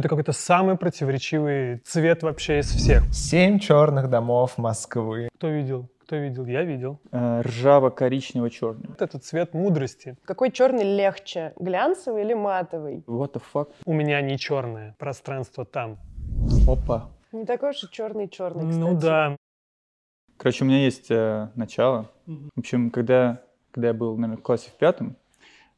Это какой-то самый противоречивый цвет вообще из всех. Семь черных домов Москвы. Кто видел? Кто видел? Я видел. Э, Ржаво-коричнево-черный. Вот это цвет мудрости. Какой черный легче, глянцевый или матовый? What the fuck? У меня не черное, пространство там. Опа. Не такой уж и черный-черный, кстати. Ну да. Короче, у меня есть э, начало. В общем, когда, когда я был, наверное, в классе в пятом,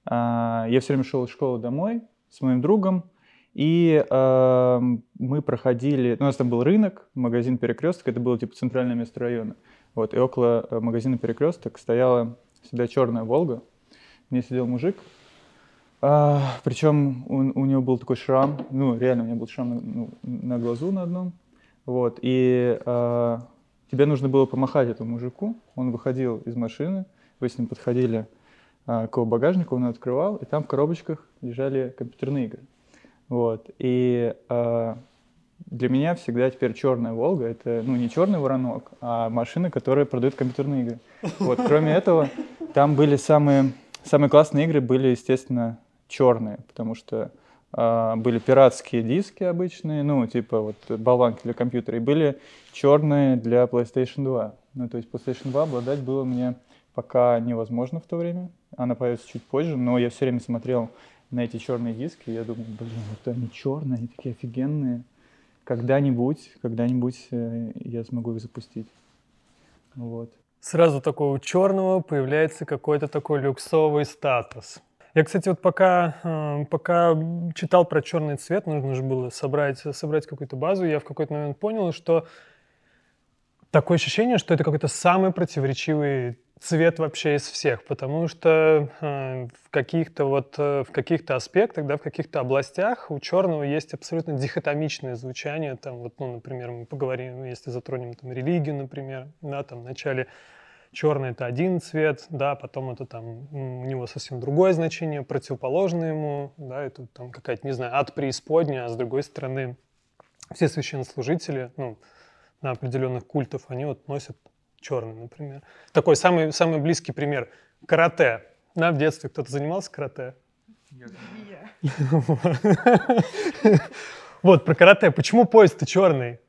а, я все время шел из школы домой с моим другом, и э, мы проходили, у нас там был рынок, магазин Перекресток, это было типа центральное место района. Вот, и около э, магазина Перекресток стояла всегда черная Волга. В ней сидел мужик, а, причем у, у него был такой шрам, ну реально у него был шрам на, ну, на глазу на одном. Вот, и а, тебе нужно было помахать этому мужику, он выходил из машины, вы с ним подходили а, к его багажнику, он открывал, и там в коробочках лежали компьютерные игры. Вот. И а, для меня всегда теперь черная Волга это ну не черный воронок, а машина, которая продает компьютерные игры. Вот. Кроме этого, там были самые самые классные игры были, естественно, черные, потому что а, были пиратские диски обычные, ну типа вот болванки для компьютера, и были черные для PlayStation 2. Ну то есть PlayStation 2 обладать было мне пока невозможно в то время. Она появится чуть позже, но я все время смотрел на эти черные диски, я думал, блин, вот они черные, они такие офигенные. Когда-нибудь, когда-нибудь э, я смогу их запустить. Вот. Сразу такого черного появляется какой-то такой люксовый статус. Я, кстати, вот пока, э, пока читал про черный цвет, нужно же было собрать, собрать какую-то базу, я в какой-то момент понял, что такое ощущение, что это какой-то самый противоречивый цвет вообще из всех, потому что э, в каких-то вот э, в каких-то аспектах, да, в каких-то областях у черного есть абсолютно дихотомичное звучание. Там вот, ну, например, мы поговорим, если затронем там религию, например, да, там вначале черный это один цвет, да, потом это там у него совсем другое значение, противоположное ему, да, это там какая-то, не знаю, ад преисподняя, а с другой стороны все священнослужители, ну, на определенных культов, они вот носят черный, например. Такой самый, самый близкий пример. Карате. Да, в детстве кто-то занимался карате? Вот, про карате. Почему пояс-то черный?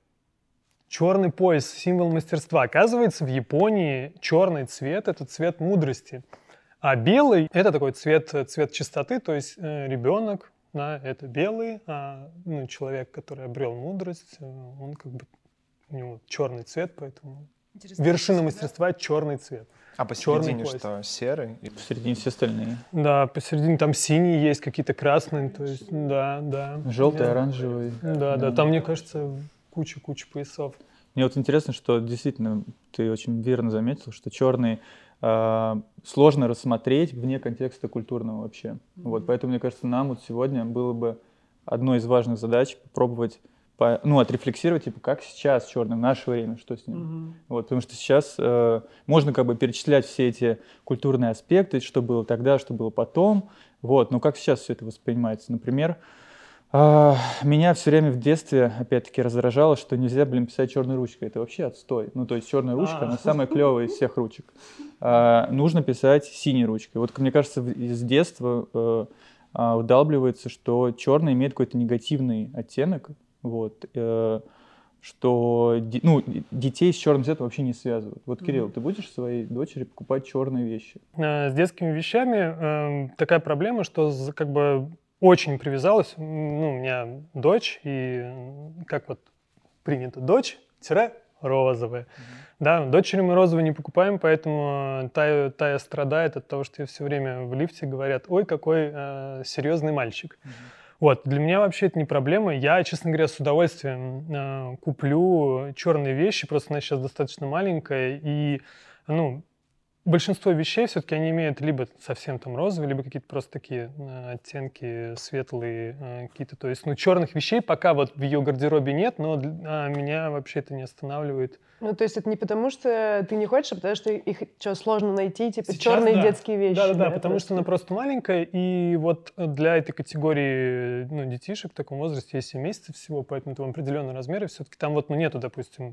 Черный пояс – символ мастерства. Оказывается, в Японии черный цвет – это цвет мудрости. А белый – это такой цвет, цвет чистоты, то есть э, ребенок, да, это белый, а ну, человек, который обрел мудрость, э, он как бы, у него черный цвет, поэтому Интересно, Вершина мастерства — черный цвет. А посередине что, серый? Посередине все остальные. Да, посередине там синий есть, какие-то красные, то есть, да, да. Желтый, оранжевый. Да, да, там, мне кажется, куча-куча поясов. Мне вот интересно, что действительно ты очень верно заметил, что черный э, сложно рассмотреть вне контекста культурного вообще. Mm-hmm. Вот, поэтому, мне кажется, нам вот сегодня было бы одной из важных задач попробовать по, ну, отрефлексировать, типа, как сейчас черный в наше время, что с ним. Mm-hmm. Вот, потому что сейчас э, можно как бы перечислять все эти культурные аспекты, что было тогда, что было потом, вот, но как сейчас все это воспринимается? Например, э, меня все время в детстве, опять-таки, раздражало, что нельзя, блин, писать черной ручкой. Это вообще отстой. Ну, то есть черная ручка, она самая клевая из всех ручек. Э, нужно писать синей ручкой. Вот, мне кажется, из детства э, вдалбливается, что черный имеет какой-то негативный оттенок, вот, э, что ну, детей с черным цветом вообще не связывают. Вот, Кирилл, ты будешь своей дочери покупать черные вещи? Э, с детскими вещами э, такая проблема, что как бы очень привязалась. Ну, у меня дочь, и как вот принято, дочь-розовая. Mm-hmm. Да, дочери мы розовые не покупаем, поэтому Тая, Тая страдает от того, что ей все время в лифте говорят, ой, какой э, серьезный мальчик. Mm-hmm. Вот, для меня вообще это не проблема. Я, честно говоря, с удовольствием э, куплю черные вещи, просто она сейчас достаточно маленькая, и, ну, большинство вещей все-таки они имеют либо совсем там розовые, либо какие-то просто такие э, оттенки светлые э, какие-то. То есть, ну, черных вещей пока вот в ее гардеробе нет, но а, меня вообще это не останавливает. Ну, то есть это не потому, что ты не хочешь, а потому что их что, сложно найти, типа Сейчас, черные да. детские вещи. Да, да, да, потому просто. что она просто маленькая, и вот для этой категории ну, детишек в таком возрасте есть 7 месяцев всего, поэтому там определенные размеры, все-таки там вот ну, нету, допустим,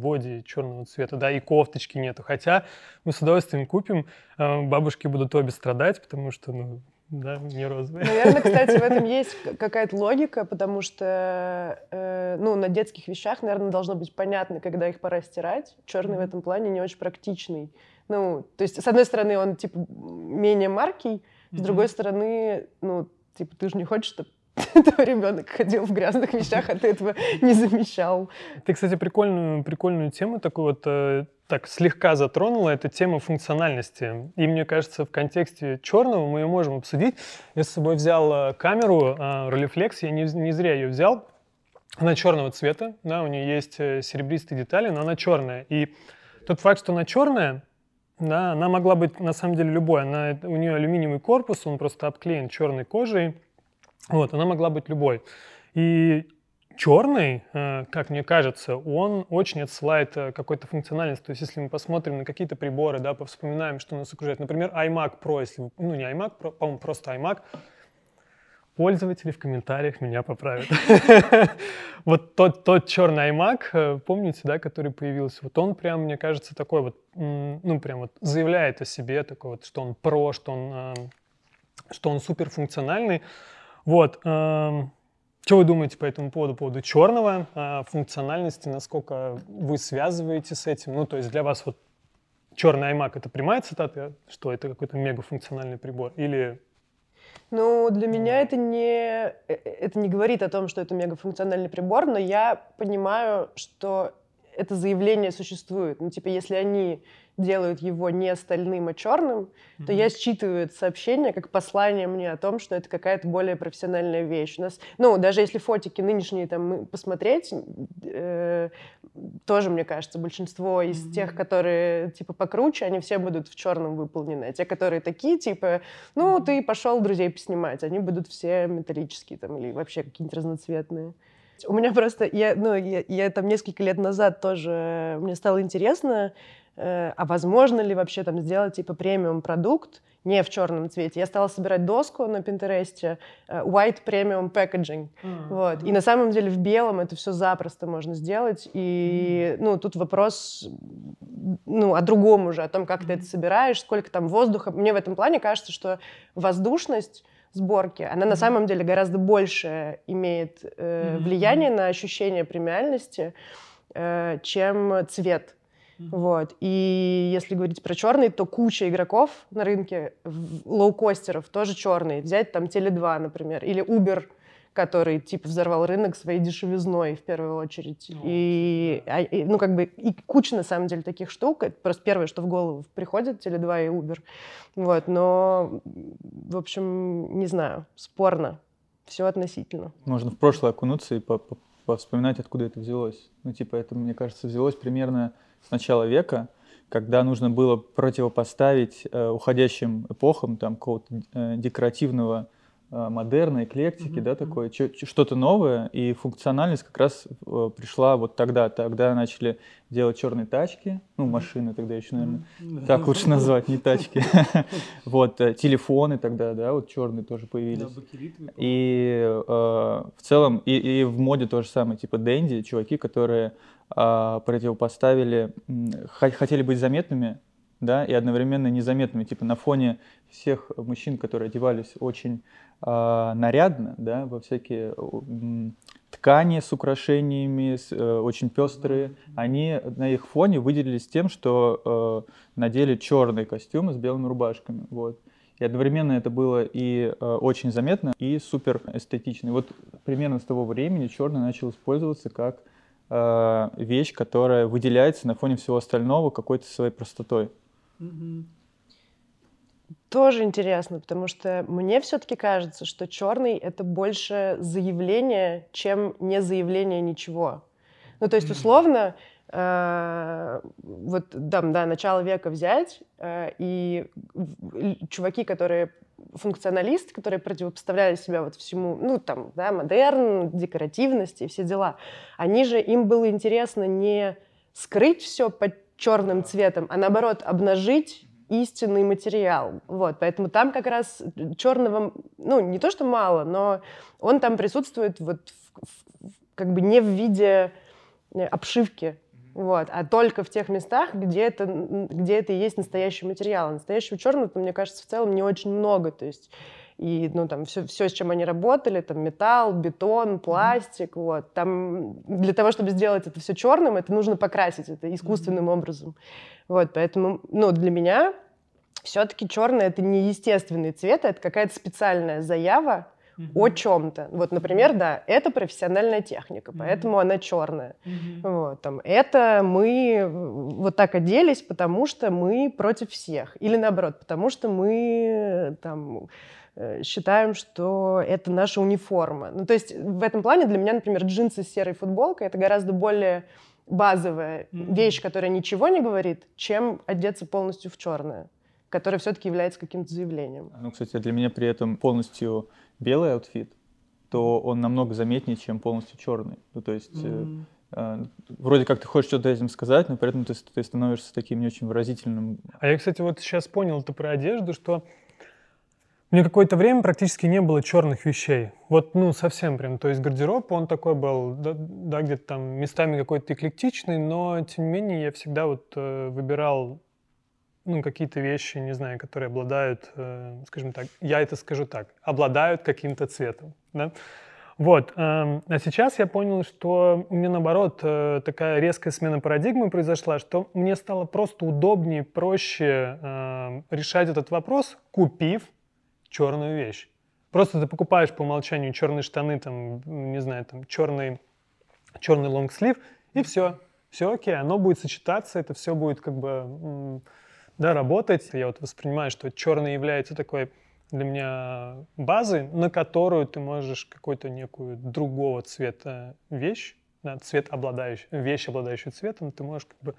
боди черного цвета, да, и кофточки нету. Хотя мы с удовольствием купим, а, бабушки будут обе страдать, потому что, ну, да, не розовые. Наверное, кстати, в этом есть какая-то логика, потому что, э, ну, на детских вещах, наверное, должно быть понятно, когда их пора стирать. Черный в этом плане не очень практичный. Ну, то есть, с одной стороны, он, типа, менее маркий, с другой стороны, ну, типа, ты же не хочешь, чтобы твой ребенок ходил в грязных вещах, а ты этого не замечал. Ты, кстати, прикольную, прикольную тему такую вот э, так слегка затронула, это тема функциональности. И мне кажется, в контексте черного мы ее можем обсудить. Я с собой взял э, камеру э, Rolleiflex, я не, не зря ее взял. Она черного цвета, да, у нее есть серебристые детали, но она черная. И тот факт, что она черная, да, она могла быть на самом деле любой. Она, у нее алюминиевый корпус, он просто обклеен черной кожей. Вот, она могла быть любой. И черный, э, как мне кажется, он очень отсылает э, какой-то функциональность. То есть если мы посмотрим на какие-то приборы, да, повспоминаем, что нас окружает, например, iMac Pro, если, ну не iMac по-моему, просто iMac, пользователи в комментариях меня поправят. Вот тот, тот черный iMac, э, помните, да, который появился, вот он прям, мне кажется, такой вот, ну, прям вот заявляет о себе, такой вот, что он про, что он, что он суперфункциональный. Вот. Эм, что вы думаете по этому поводу, по поводу черного э, функциональности, насколько вы связываете с этим? Ну, то есть для вас вот черный iMac — это прямая цитата, что это какой-то мегафункциональный прибор? Или ну, для меня это не, э, это не говорит о том, что это мегафункциональный прибор, но я понимаю, что это заявление существует. Ну, типа, если они делают его не стальным, а черным, mm-hmm. то я считываю это сообщение как послание мне о том, что это какая-то более профессиональная вещь. У нас, ну, даже если фотики нынешние там посмотреть, э, тоже, мне кажется, большинство из mm-hmm. тех, которые, типа, покруче, они все будут в черном выполнены. А те, которые такие, типа, ну, mm-hmm. ты пошел друзей поснимать, они будут все металлические там или вообще какие-нибудь разноцветные. У меня просто, я, ну, я, я там несколько лет назад тоже, мне стало интересно, э, а возможно ли вообще там сделать типа премиум продукт не в черном цвете. Я стала собирать доску на Пинтересте, э, white premium packaging, mm-hmm. вот. И на самом деле в белом это все запросто можно сделать. И, mm-hmm. ну, тут вопрос, ну, о другом уже, о том, как mm-hmm. ты это собираешь, сколько там воздуха. Мне в этом плане кажется, что воздушность сборки, она mm-hmm. на самом деле гораздо больше имеет э, влияние mm-hmm. на ощущение премиальности, э, чем цвет. Mm-hmm. Вот. И если говорить про черный, то куча игроков на рынке, лоукостеров, тоже черные. Взять там Теле2, например, или Uber, который типа взорвал рынок своей дешевизной в первую очередь. Oh. И, а, и, ну, как бы, и куча на самом деле таких штук. Это просто первое, что в голову приходит, Теле2 и Uber. Вот, но, в общем, не знаю, спорно. Все относительно. Можно в прошлое окунуться и по -по вспоминать, откуда это взялось. Ну, типа, это, мне кажется, взялось примерно с начала века, когда нужно было противопоставить э, уходящим эпохам там какого-то э, декоративного э, модерна, эклектики, mm-hmm. да, такое, что-то новое, и функциональность как раз э, пришла вот тогда, тогда начали делать черные тачки, ну, машины тогда еще, наверное, mm-hmm. так лучше назвать, не тачки, вот, телефоны тогда, да, вот черные тоже появились, и в целом, и в моде то же самое, типа Дэнди, чуваки, которые противопоставили, хотели быть заметными, да, и одновременно незаметными, типа на фоне всех мужчин, которые одевались очень э, нарядно, да, во всякие э, ткани с украшениями, с, э, очень пестрые, они на их фоне выделились тем, что э, надели черные костюмы с белыми рубашками, вот. И одновременно это было и э, очень заметно, и супер эстетично. И вот примерно с того времени черный начал использоваться как э, вещь, которая выделяется на фоне всего остального какой-то своей простотой. Тоже интересно, потому что мне все-таки кажется, что черный это больше заявление, чем не заявление ничего. Ну, то есть, условно, э, вот там, да, начало века взять, э, и чуваки, которые функционалисты, которые противопоставляли себя вот всему, ну, там, да, модерн, декоративности и все дела, они же, им было интересно не скрыть все под черным цветом, а наоборот, обнажить истинный материал. Вот, поэтому там как раз черного, ну, не то что мало, но он там присутствует вот в, в, как бы не в виде э, обшивки, вот, а только в тех местах, где это, где это и есть настоящий материал. А настоящего черного, мне кажется, в целом не очень много. То есть и, ну, там, все, все, с чем они работали, там, металл, бетон, пластик, mm-hmm. вот. Там для того, чтобы сделать это все черным, это нужно покрасить это искусственным mm-hmm. образом. Вот, поэтому, ну, для меня все-таки черный это не естественный цвет, а это какая-то специальная заява, mm-hmm. о чем-то. Вот, например, да, это профессиональная техника, mm-hmm. поэтому она черная. Mm-hmm. Вот, там, это мы вот так оделись, потому что мы против всех. Или наоборот, потому что мы там э, считаем, что это наша униформа. Ну, то есть в этом плане для меня, например, джинсы с серой футболкой — это гораздо более базовая mm-hmm. вещь, которая ничего не говорит, чем одеться полностью в черное, которая все-таки является каким-то заявлением. Ну, кстати, для меня при этом полностью белый outfit, то он намного заметнее, чем полностью черный. Ну, то есть mm. э, вроде как ты хочешь что-то этим сказать, но при этом ты, ты становишься таким не очень выразительным. А я, кстати, вот сейчас понял это про одежду, что мне какое-то время практически не было черных вещей. Вот, ну, совсем прям. То есть гардероб, он такой был, да, да где-то там местами какой-то эклектичный, но, тем не менее, я всегда вот э, выбирал ну, какие-то вещи, не знаю, которые обладают, э, скажем так, я это скажу так, обладают каким-то цветом, да? Вот. Э, а сейчас я понял, что у меня, наоборот, э, такая резкая смена парадигмы произошла, что мне стало просто удобнее, проще э, решать этот вопрос, купив черную вещь. Просто ты покупаешь по умолчанию черные штаны, там, не знаю, там, черный, черный лонгслив, и все. Все окей, оно будет сочетаться, это все будет как бы да, работать. Я вот воспринимаю, что черный является такой для меня базой, на которую ты можешь какую-то некую другого цвета вещь, да, цвет обладающий, вещь, обладающую цветом, ты можешь как бы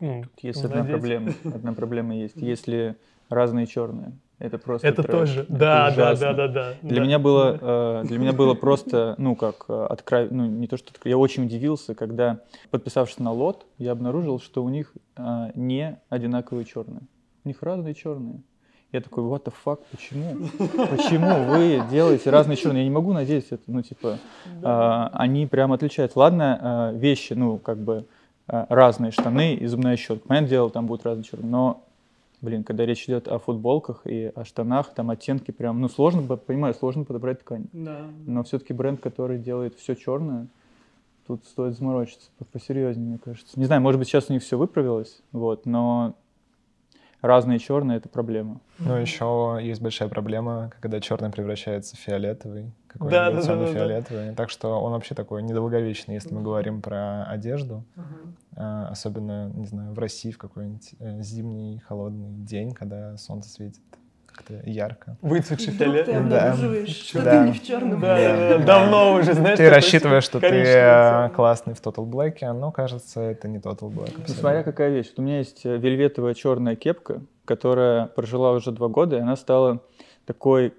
ну, Есть одна проблема, одна проблема есть. Если разные черные, это просто Это трэш. тоже, это да, да, да, да, да. Для да. меня было, э, для меня было просто, ну как, э, откров... ну не то что, я очень удивился, когда подписавшись на лот, я обнаружил, что у них э, не одинаковые черные, у них разные черные. Я такой, what the fuck, почему? Почему вы делаете разные черные? Я не могу надеяться, это, ну типа, э, они прям отличаются. Ладно, э, вещи, ну как бы э, разные штаны и зубная щетка. Понятное дело, там будут разные черные, но Блин, когда речь идет о футболках и о штанах, там оттенки прям, ну сложно, понимаю, сложно подобрать ткань. Да. Но все-таки бренд, который делает все черное, тут стоит заморочиться посерьезнее, мне кажется. Не знаю, может быть, сейчас у них все выправилось, вот, но разные черные это проблема. Ну, еще есть большая проблема, когда черный превращается в фиолетовый, какой-нибудь да, да, да, фиолетовый. Да. Так что он вообще такой недолговечный, если мы говорим про одежду. Uh-huh. особенно, не знаю, в России в какой-нибудь э, зимний холодный день, когда солнце светит как-то ярко. Выцветший фиолет. Ты обнаруживаешь, да. что ты не в черном. Да, да, да. давно уже, знаешь. Ты рассчитываешь, что ты э, классный в Total Black, но кажется, это не Total Black. Ну, смотря какая вещь. Вот у меня есть э, вельветовая черная кепка, которая прожила уже два года, и она стала такой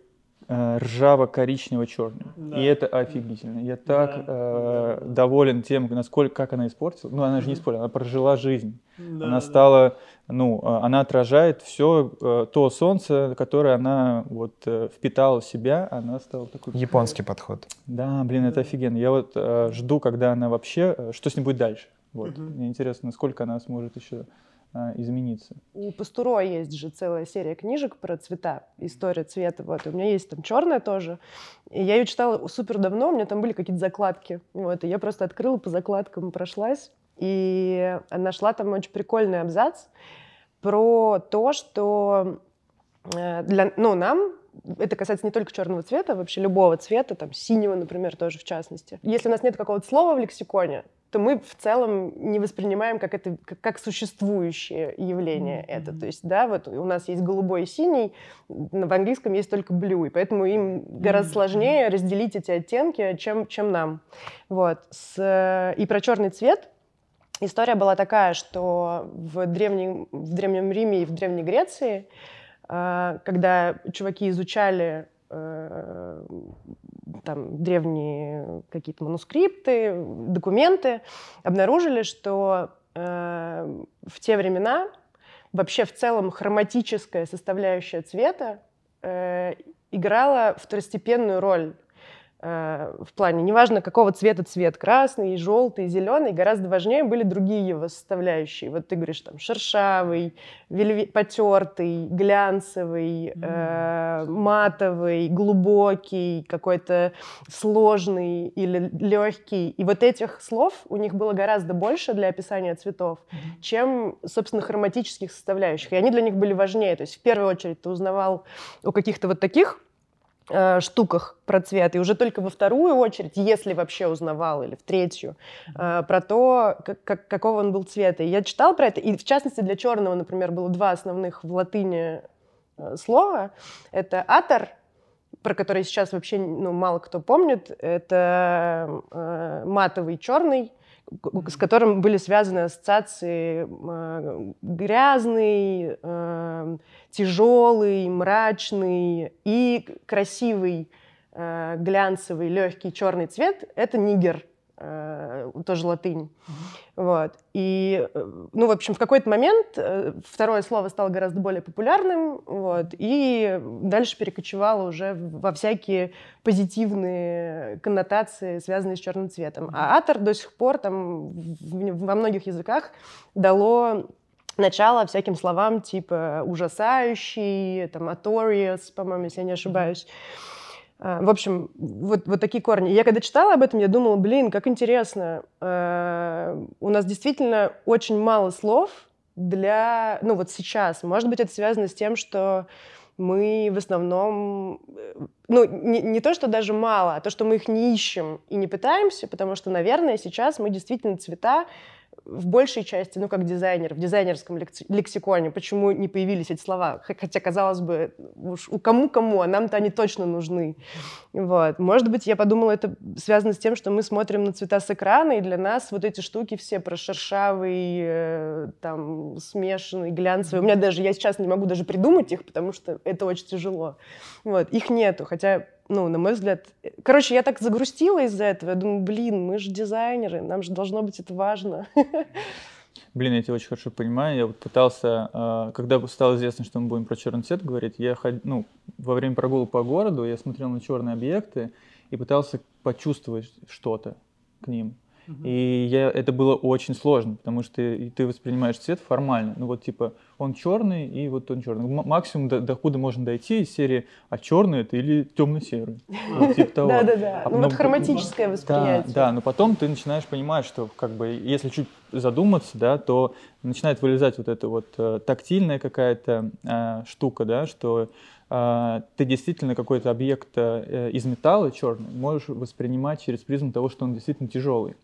э, ржаво-коричнево-черный. Да. И это офигительно. Я так да. э, доволен тем, насколько как она испортила. Ну, она же не испортила, она прожила жизнь. Да, она стала, ну, э, она отражает все э, то солнце, которое она вот э, впитала в себя, она стала такой... Японский подход. Да, блин, это офигенно. Я вот э, жду, когда она вообще, что с ней будет дальше. Вот. Угу. Мне интересно, насколько она сможет еще измениться. У Пастуро есть же целая серия книжек про цвета, история цвета. Вот. у меня есть там черная тоже. И я ее читала супер давно, у меня там были какие-то закладки. Вот. И я просто открыла по закладкам, прошлась. И нашла там очень прикольный абзац про то, что э, для, ну, нам это касается не только черного цвета, вообще любого цвета, там синего, например, тоже в частности. Если у нас нет какого-то слова в лексиконе, то мы в целом не воспринимаем как это как, как существующее явление mm-hmm. это. То есть, да, вот у нас есть голубой и синий, в английском есть только blue, и поэтому им гораздо mm-hmm. сложнее разделить эти оттенки, чем, чем нам. Вот. С, и про черный цвет история была такая, что в, древнем, в Древнем Риме и в Древней Греции, а, когда чуваки изучали э, там, древние какие-то манускрипты, документы, обнаружили, что э, в те времена вообще в целом хроматическая составляющая цвета э, играла второстепенную роль. Э, в плане, неважно, какого цвета цвет, красный, желтый, зеленый, гораздо важнее были другие его составляющие. Вот ты говоришь, там, шершавый, вельве... потертый, глянцевый, э, матовый, глубокий, какой-то сложный или легкий. И вот этих слов у них было гораздо больше для описания цветов, mm-hmm. чем, собственно, хроматических составляющих. И они для них были важнее. То есть в первую очередь ты узнавал о каких-то вот таких Э, штуках про цвет, и уже только во вторую очередь, если вообще узнавал, или в третью, э, про то, как, как, какого он был цвета. И я читал про это, и в частности для черного, например, было два основных в латыни э, слова. Это атор, про который сейчас вообще ну, мало кто помнит, это э, матовый черный, с которым были связаны ассоциации э, грязный, э, тяжелый, мрачный и красивый, э, глянцевый, легкий черный цвет — это нигер. Э, тоже латынь. Mm-hmm. Вот. И, э, ну, в общем, в какой-то момент э, второе слово стало гораздо более популярным, вот, и дальше перекочевало уже во всякие позитивные коннотации, связанные с черным цветом. А атор до сих пор там во многих языках дало начало всяким словам типа ужасающий, там, atorious, по-моему, если я не ошибаюсь. Mm-hmm. А, в общем, вот, вот такие корни. Я когда читала об этом, я думала, блин, как интересно. А, у нас действительно очень мало слов для... Ну вот сейчас. Может быть, это связано с тем, что мы в основном... Э, ну, не, не то, что даже мало, а то, что мы их не ищем и не пытаемся, потому что, наверное, сейчас мы действительно цвета в большей части, ну, как дизайнер, в дизайнерском лексиконе, почему не появились эти слова. Хотя, казалось бы, уж у кому-кому, а нам-то они точно нужны. Вот. Может быть, я подумала, это связано с тем, что мы смотрим на цвета с экрана, и для нас вот эти штуки все про шершавый, э, там, смешанный, глянцевый. У меня даже, я сейчас не могу даже придумать их, потому что это очень тяжело. Вот. Их нету, хотя ну, на мой взгляд... Короче, я так загрустила из-за этого. Я думаю, блин, мы же дизайнеры, нам же должно быть это важно. Блин, я тебя очень хорошо понимаю. Я вот пытался, а, когда стало известно, что мы будем про черный цвет говорить, я ход... ну, во время прогулок по городу я смотрел на черные объекты и пытался почувствовать что-то к ним. И я, это было очень сложно, потому что ты, ты воспринимаешь цвет формально. Ну вот типа он черный и вот он черный. Максимум до, до куда можно дойти из серии, а черный это или темно-серый. Вот, типа того. А, ну вот хроматическое восприятие. Да, но потом ты начинаешь понимать, что как бы если чуть задуматься, да, то начинает вылезать вот эта вот э, тактильная какая-то э, штука, да, что э, ты действительно какой-то объект из металла черный можешь воспринимать через призму того, что он действительно тяжелый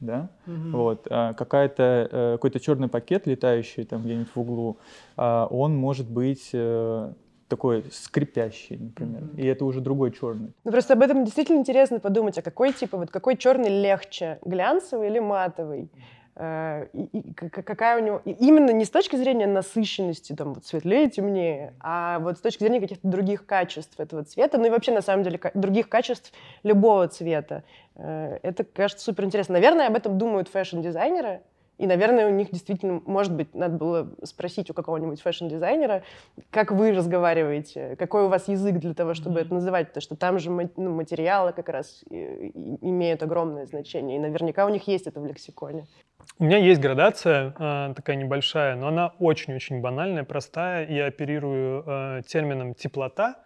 да, угу. вот, а какая-то, э, какой-то черный пакет, летающий там где-нибудь в углу, а, он может быть э, такой скрипящий, например, mm-hmm. и это уже другой черный. Ну просто об этом действительно интересно подумать, а какой типа вот какой черный легче, глянцевый или матовый? Э, и, и, какая у него... Именно не с точки зрения насыщенности, там, вот светлее, темнее, а вот с точки зрения каких-то других качеств этого цвета, ну и вообще, на самом деле, других качеств любого цвета. Э, это, кажется, супер интересно. Наверное, об этом думают fashion-дизайнеры, и, наверное, у них действительно, может быть, надо было спросить у какого-нибудь fashion-дизайнера, как вы разговариваете, какой у вас язык для того, чтобы mm-hmm. это называть, потому что там же ну, материалы как раз имеют огромное значение, и наверняка у них есть это в лексиконе. У меня есть градация э, такая небольшая, но она очень-очень банальная, простая. Я оперирую э, термином теплота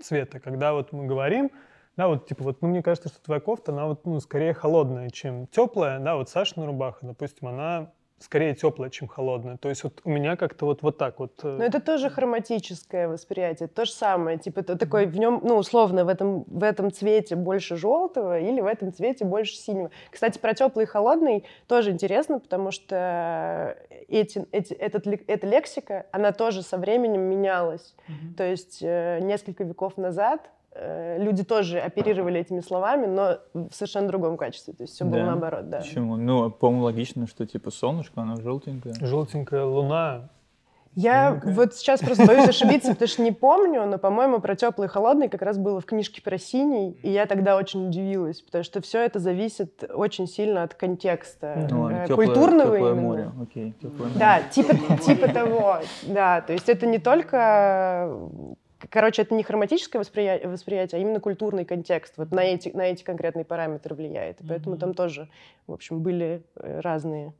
цвета, когда вот мы говорим, да, вот типа вот, ну, мне кажется, что твоя кофта, она вот, ну, скорее холодная, чем теплая, да, вот Сашина рубаха, допустим, она скорее теплая, чем холодная. То есть вот у меня как-то вот, вот так вот. Э, Но это тоже хроматическое восприятие. То же самое. Типа это такой в нем, ну, условно, в этом, в этом цвете больше желтого или в этом цвете больше синего. Кстати, про теплый и холодный тоже интересно, потому что эти, эти, этот, эта лексика, она тоже со временем менялась. Mm-hmm. То есть э, несколько веков назад люди тоже оперировали этими словами, но в совершенно другом качестве. То есть все было наоборот, да. Почему? Ну, по-моему, логично, что типа солнышко, оно желтенькое. Желтенькая луна. Я Синенькая. вот сейчас просто боюсь ошибиться, потому что не помню, но, по-моему, про теплый и холодный как раз было в книжке про синий, и я тогда очень удивилась, потому что все это зависит очень сильно от контекста ну, э, теплое, культурного теплое именно. море, окей, теплое Да, типа, типа того, да, то есть это не только короче, это не хроматическое восприятие, восприятие, а именно культурный контекст. Вот на эти, на эти конкретные параметры влияет. И поэтому mm-hmm. там тоже, в общем, были э, разные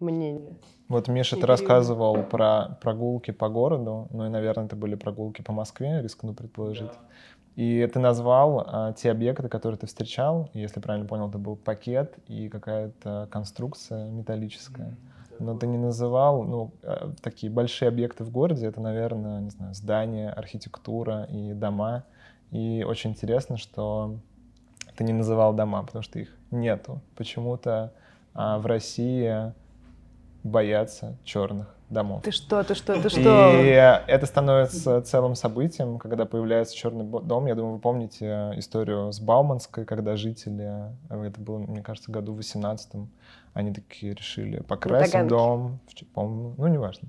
мнения. Вот, Миша, ты рассказывал про прогулки по городу, ну и, наверное, это были прогулки по Москве, рискну предположить. Да. И ты назвал а, те объекты, которые ты встречал. Если правильно понял, это был пакет и какая-то конструкция металлическая. Но ты не называл, ну, а, такие большие объекты в городе. Это, наверное, не знаю, здания, архитектура и дома. И очень интересно, что ты не называл дома, потому что их нету. Почему-то а, в России боятся черных домов. Ты что, ты что, ты что? И это становится целым событием, когда появляется черный дом. Я думаю, вы помните историю с Бауманской, когда жители, это было, мне кажется, году в 18 они такие решили покрасить дом, по-моему, ну, неважно.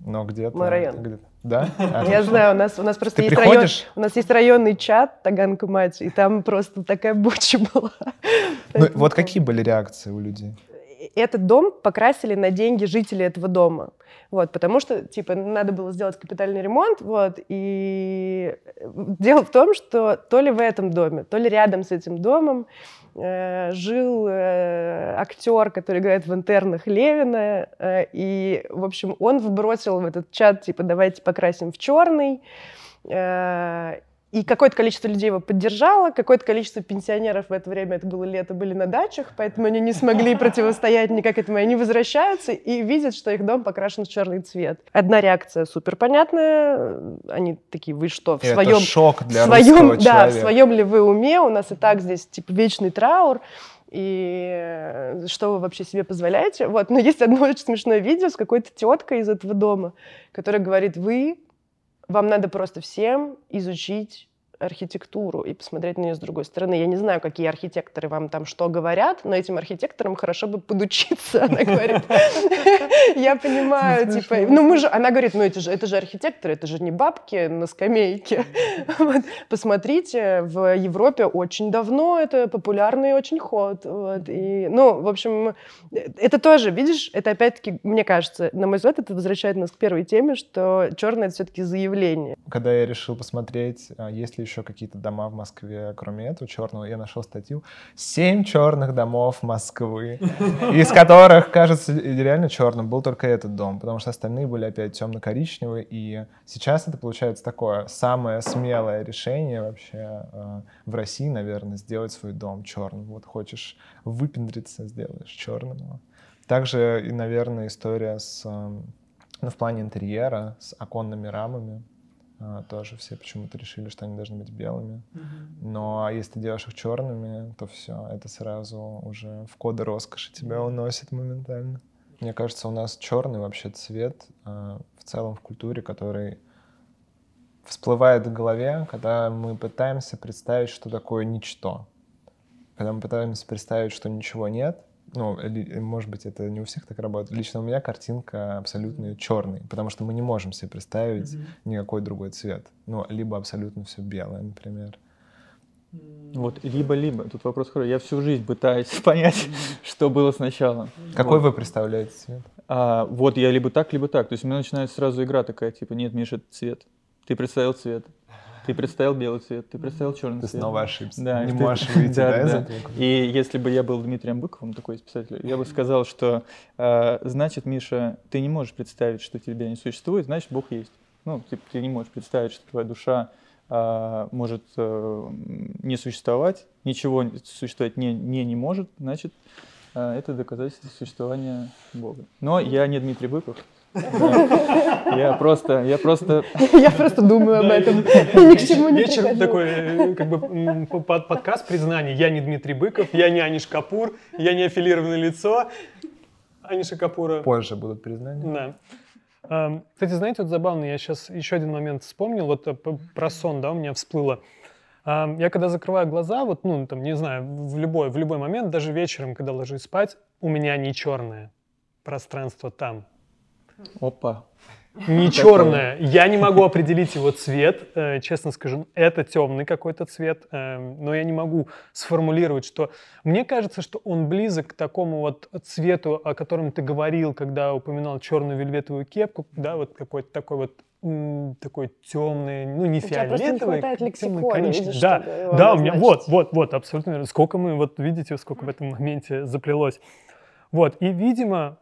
Но где-то... Мой район. Где да? Я знаю, у нас, у нас просто есть район, у нас есть районный чат Таганка мать, и там просто такая буча была. Ну, вот какие были реакции у людей? Этот дом покрасили на деньги жителей этого дома. Вот, потому что, типа, надо было сделать капитальный ремонт, вот, и дело в том, что то ли в этом доме, то ли рядом с этим домом э, жил э, актер, который играет в интернах Левина, э, и, в общем, он вбросил в этот чат, типа, давайте покрасим в черный, э, и какое-то количество людей его поддержало, какое-то количество пенсионеров в это время, это было лето, были на дачах, поэтому они не смогли противостоять никак этому. Они возвращаются и видят, что их дом покрашен в черный цвет. Одна реакция супер понятная. Они такие, вы что, в своем... Это шок для в своем, Да, человека. в своем ли вы уме? У нас и так здесь типа вечный траур и что вы вообще себе позволяете. Вот. Но есть одно очень смешное видео с какой-то теткой из этого дома, которая говорит, вы вам надо просто всем изучить архитектуру и посмотреть на нее с другой стороны. Я не знаю, какие архитекторы вам там что говорят, но этим архитекторам хорошо бы подучиться. Она говорит, я понимаю, типа, ну мы же, она говорит, ну это же, это же архитекторы, это же не бабки на скамейке. Посмотрите, в Европе очень давно это популярный очень ход. И, ну, в общем, это тоже, видишь, это опять-таки, мне кажется, на мой взгляд, это возвращает нас к первой теме, что черное это все-таки заявление. Когда я решил посмотреть, а, есть ли еще какие-то дома в Москве, кроме этого черного, я нашел статью «Семь черных домов Москвы», из которых, кажется, реально черным был только этот дом, потому что остальные были опять темно-коричневые, и сейчас это получается такое самое смелое решение вообще э, в России, наверное, сделать свой дом черным. Вот хочешь выпендриться, сделаешь черным. Также, и, наверное, история с, э, ну, в плане интерьера, с оконными рамами. А, тоже все почему-то решили, что они должны быть белыми. Mm-hmm. Но если ты делаешь их черными, то все, это сразу уже в коды роскоши тебя уносит моментально. Мне кажется, у нас черный вообще цвет э, в целом в культуре, который всплывает в голове, когда мы пытаемся представить, что такое ничто. Когда мы пытаемся представить, что ничего нет, ну, может быть, это не у всех так работает. Лично у меня картинка абсолютно черный, потому что мы не можем себе представить mm-hmm. никакой другой цвет. Ну, либо абсолютно все белое, например. Вот, либо-либо. Тут вопрос хороший. Я всю жизнь пытаюсь понять, что было сначала. Какой вот. вы представляете цвет? А, вот я либо так, либо так. То есть у меня начинается сразу игра такая, типа, нет, Миша, это цвет. Ты представил цвет. Ты представил белый цвет, ты представил черный ты цвет. Ты снова ошибся. Да, не ты... можешь выйти да, да, из этого. И если бы я был Дмитрием Быковым, такой писатель, я бы сказал, что э, значит, Миша, ты не можешь представить, что тебя не существует, значит, Бог есть. Ну, ты, ты не можешь представить, что твоя душа э, может э, не существовать, ничего существовать не, не, не может, значит, э, это доказательство существования Бога. Но я не Дмитрий Быков, я просто, я просто... Я просто думаю об этом. Ни к чему не Вечер такой, э, как бы, подкаст признаний. Я не Дмитрий Быков, я не Аниш Капур, я не аффилированное лицо Аниша Капура. Позже будут признания. Да. Кстати, знаете, вот забавно, я сейчас еще один момент вспомнил, вот э, про сон, да, у меня всплыло. Я когда закрываю глаза, вот, ну, там, не знаю, в любой, в любой момент, даже вечером, когда ложусь спать, у меня не черное пространство там. Опа. Не черное. Я не могу определить его цвет, э, честно скажу. Это темный какой-то цвет, э, но я не могу сформулировать, что... Мне кажется, что он близок к такому вот цвету, о котором ты говорил, когда упоминал черную вельветовую кепку, да, вот какой-то такой вот такой темный, ну не у фиолетовый, не хватает лексикона, видишь, да, да, у меня вот, вот, вот, абсолютно. Сколько мы, вот видите, сколько в этом моменте заплелось. Вот, и, видимо,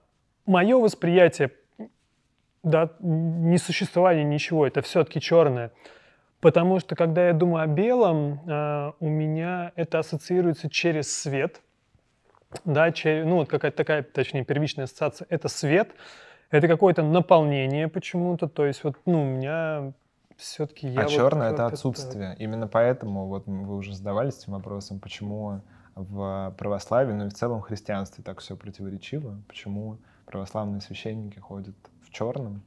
мое восприятие, да, несуществования ничего, это все-таки черное. Потому что, когда я думаю о белом, э, у меня это ассоциируется через свет, да, через, ну вот какая-то такая, точнее, первичная ассоциация, это свет, это какое-то наполнение почему-то, то есть вот, ну, у меня все-таки я А вот черное — это отсутствие. Это... Именно поэтому вот вы уже задавались этим вопросом, почему в православии, ну и в целом в христианстве так все противоречиво, почему православные священники ходят в черном,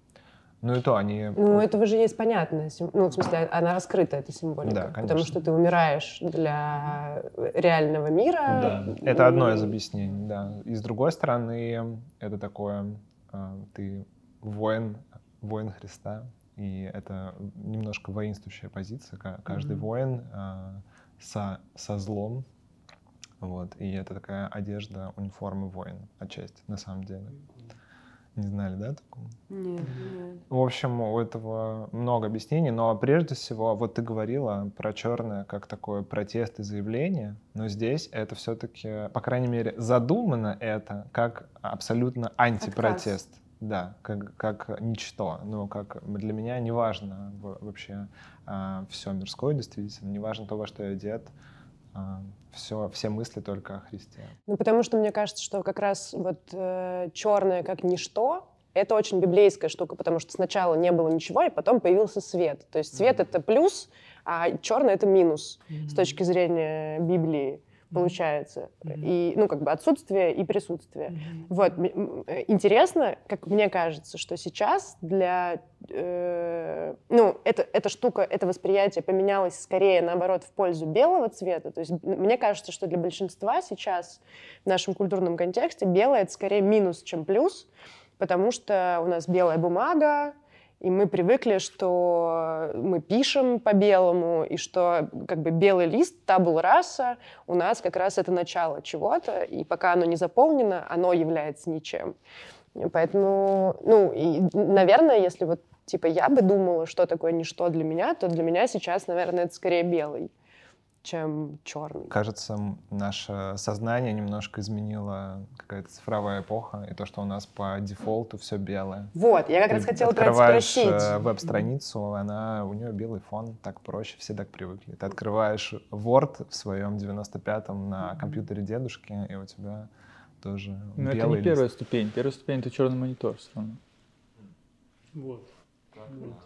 ну и то они... Ну, этого же есть понятная, ну, в смысле, она раскрыта, эта символика. Да, конечно. Потому что ты умираешь для реального мира. Да, это одно из объяснений, да. И с другой стороны, это такое, а, ты воин, воин Христа, и это немножко воинствующая позиция. Каждый mm-hmm. воин а, со, со злом, вот, и это такая одежда, униформы воина, отчасти, на самом деле. Не знали, да, такого? Нет, нет. В общем, у этого много объяснений, но прежде всего, вот ты говорила про черное как такое протест и заявление, но здесь это все-таки, по крайней мере, задумано это как абсолютно антипротест. Отказ. Да, как, как ничто. Ну, как для меня не важно вообще а, все мирское, действительно, не важно то, во что я одет, все, все мысли только о Христе. Ну, потому что мне кажется, что как раз вот э, черное как ничто, это очень библейская штука, потому что сначала не было ничего, и потом появился свет. То есть свет mm-hmm. это плюс, а черное это минус mm-hmm. с точки зрения Библии получается. Mm-hmm. И, ну, как бы отсутствие и присутствие. Mm-hmm. Вот. Э, интересно, как мне кажется, что сейчас для... Э, ну, это, эта штука, это восприятие поменялось скорее, наоборот, в пользу белого цвета. То есть мне кажется, что для большинства сейчас в нашем культурном контексте белое — это скорее минус, чем плюс, потому что у нас белая бумага, и мы привыкли, что мы пишем по-белому, и что как бы белый лист, табул раса, у нас как раз это начало чего-то, и пока оно не заполнено, оно является ничем. Поэтому, ну, и, наверное, если вот, типа, я бы думала, что такое ничто для меня, то для меня сейчас, наверное, это скорее белый чем черный. Кажется, наше сознание немножко изменило какая-то цифровая эпоха, и то, что у нас по дефолту все белое. Вот, я как раз хотела про это спросить. Э, веб-страницу, она, у нее белый фон, так проще, все так привыкли. Ты открываешь Word в своем 95-м на компьютере дедушки, и у тебя тоже Но белый это не лист. первая ступень. Первая ступень — это черный монитор все равно. Вот.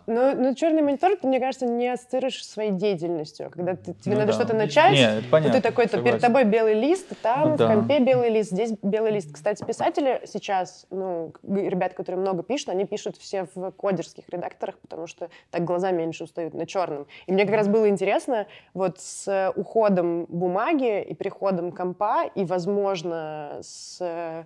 Но, но черный монитор, ты, мне кажется, не ассоциируешь своей деятельностью. Когда ты, тебе ну, надо да. что-то начать, Нет, понятно, ты такой, то перед тобой белый лист, там, ну, да. в компе белый лист, здесь белый лист. Кстати, писатели сейчас, ну, ребят, которые много пишут, они пишут все в кодерских редакторах, потому что так глаза меньше устают на черном. И мне как раз было интересно, вот с уходом бумаги и приходом компа, и, возможно, с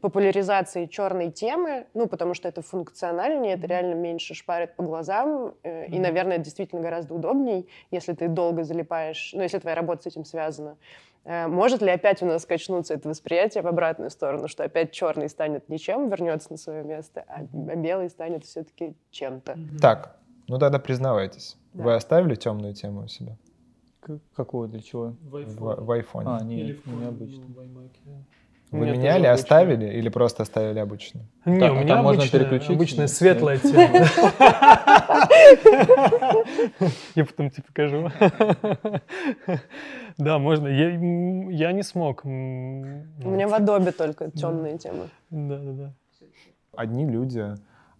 популяризации черной темы, ну, потому что это функциональнее, это реально меньше шпарит по глазам, э, и, наверное, это действительно гораздо удобней, если ты долго залипаешь, ну, если твоя работа с этим связана. Э, может ли опять у нас качнуться это восприятие в обратную сторону, что опять черный станет ничем, вернется на свое место, а, а белый станет все-таки чем-то? Так, ну тогда признавайтесь. Да. Вы оставили темную тему у себя? Какую, для чего? В, в, в айфоне. А, нет, Или в необычно. В вы Нет, меняли, оставили или просто оставили обычно? Не, так, у меня можно обычная, переключить. обычная светлая тема. Я потом тебе покажу. Да, можно. Я не смог. У меня в Adobe только темные темы. Да, да, да. Одни люди а,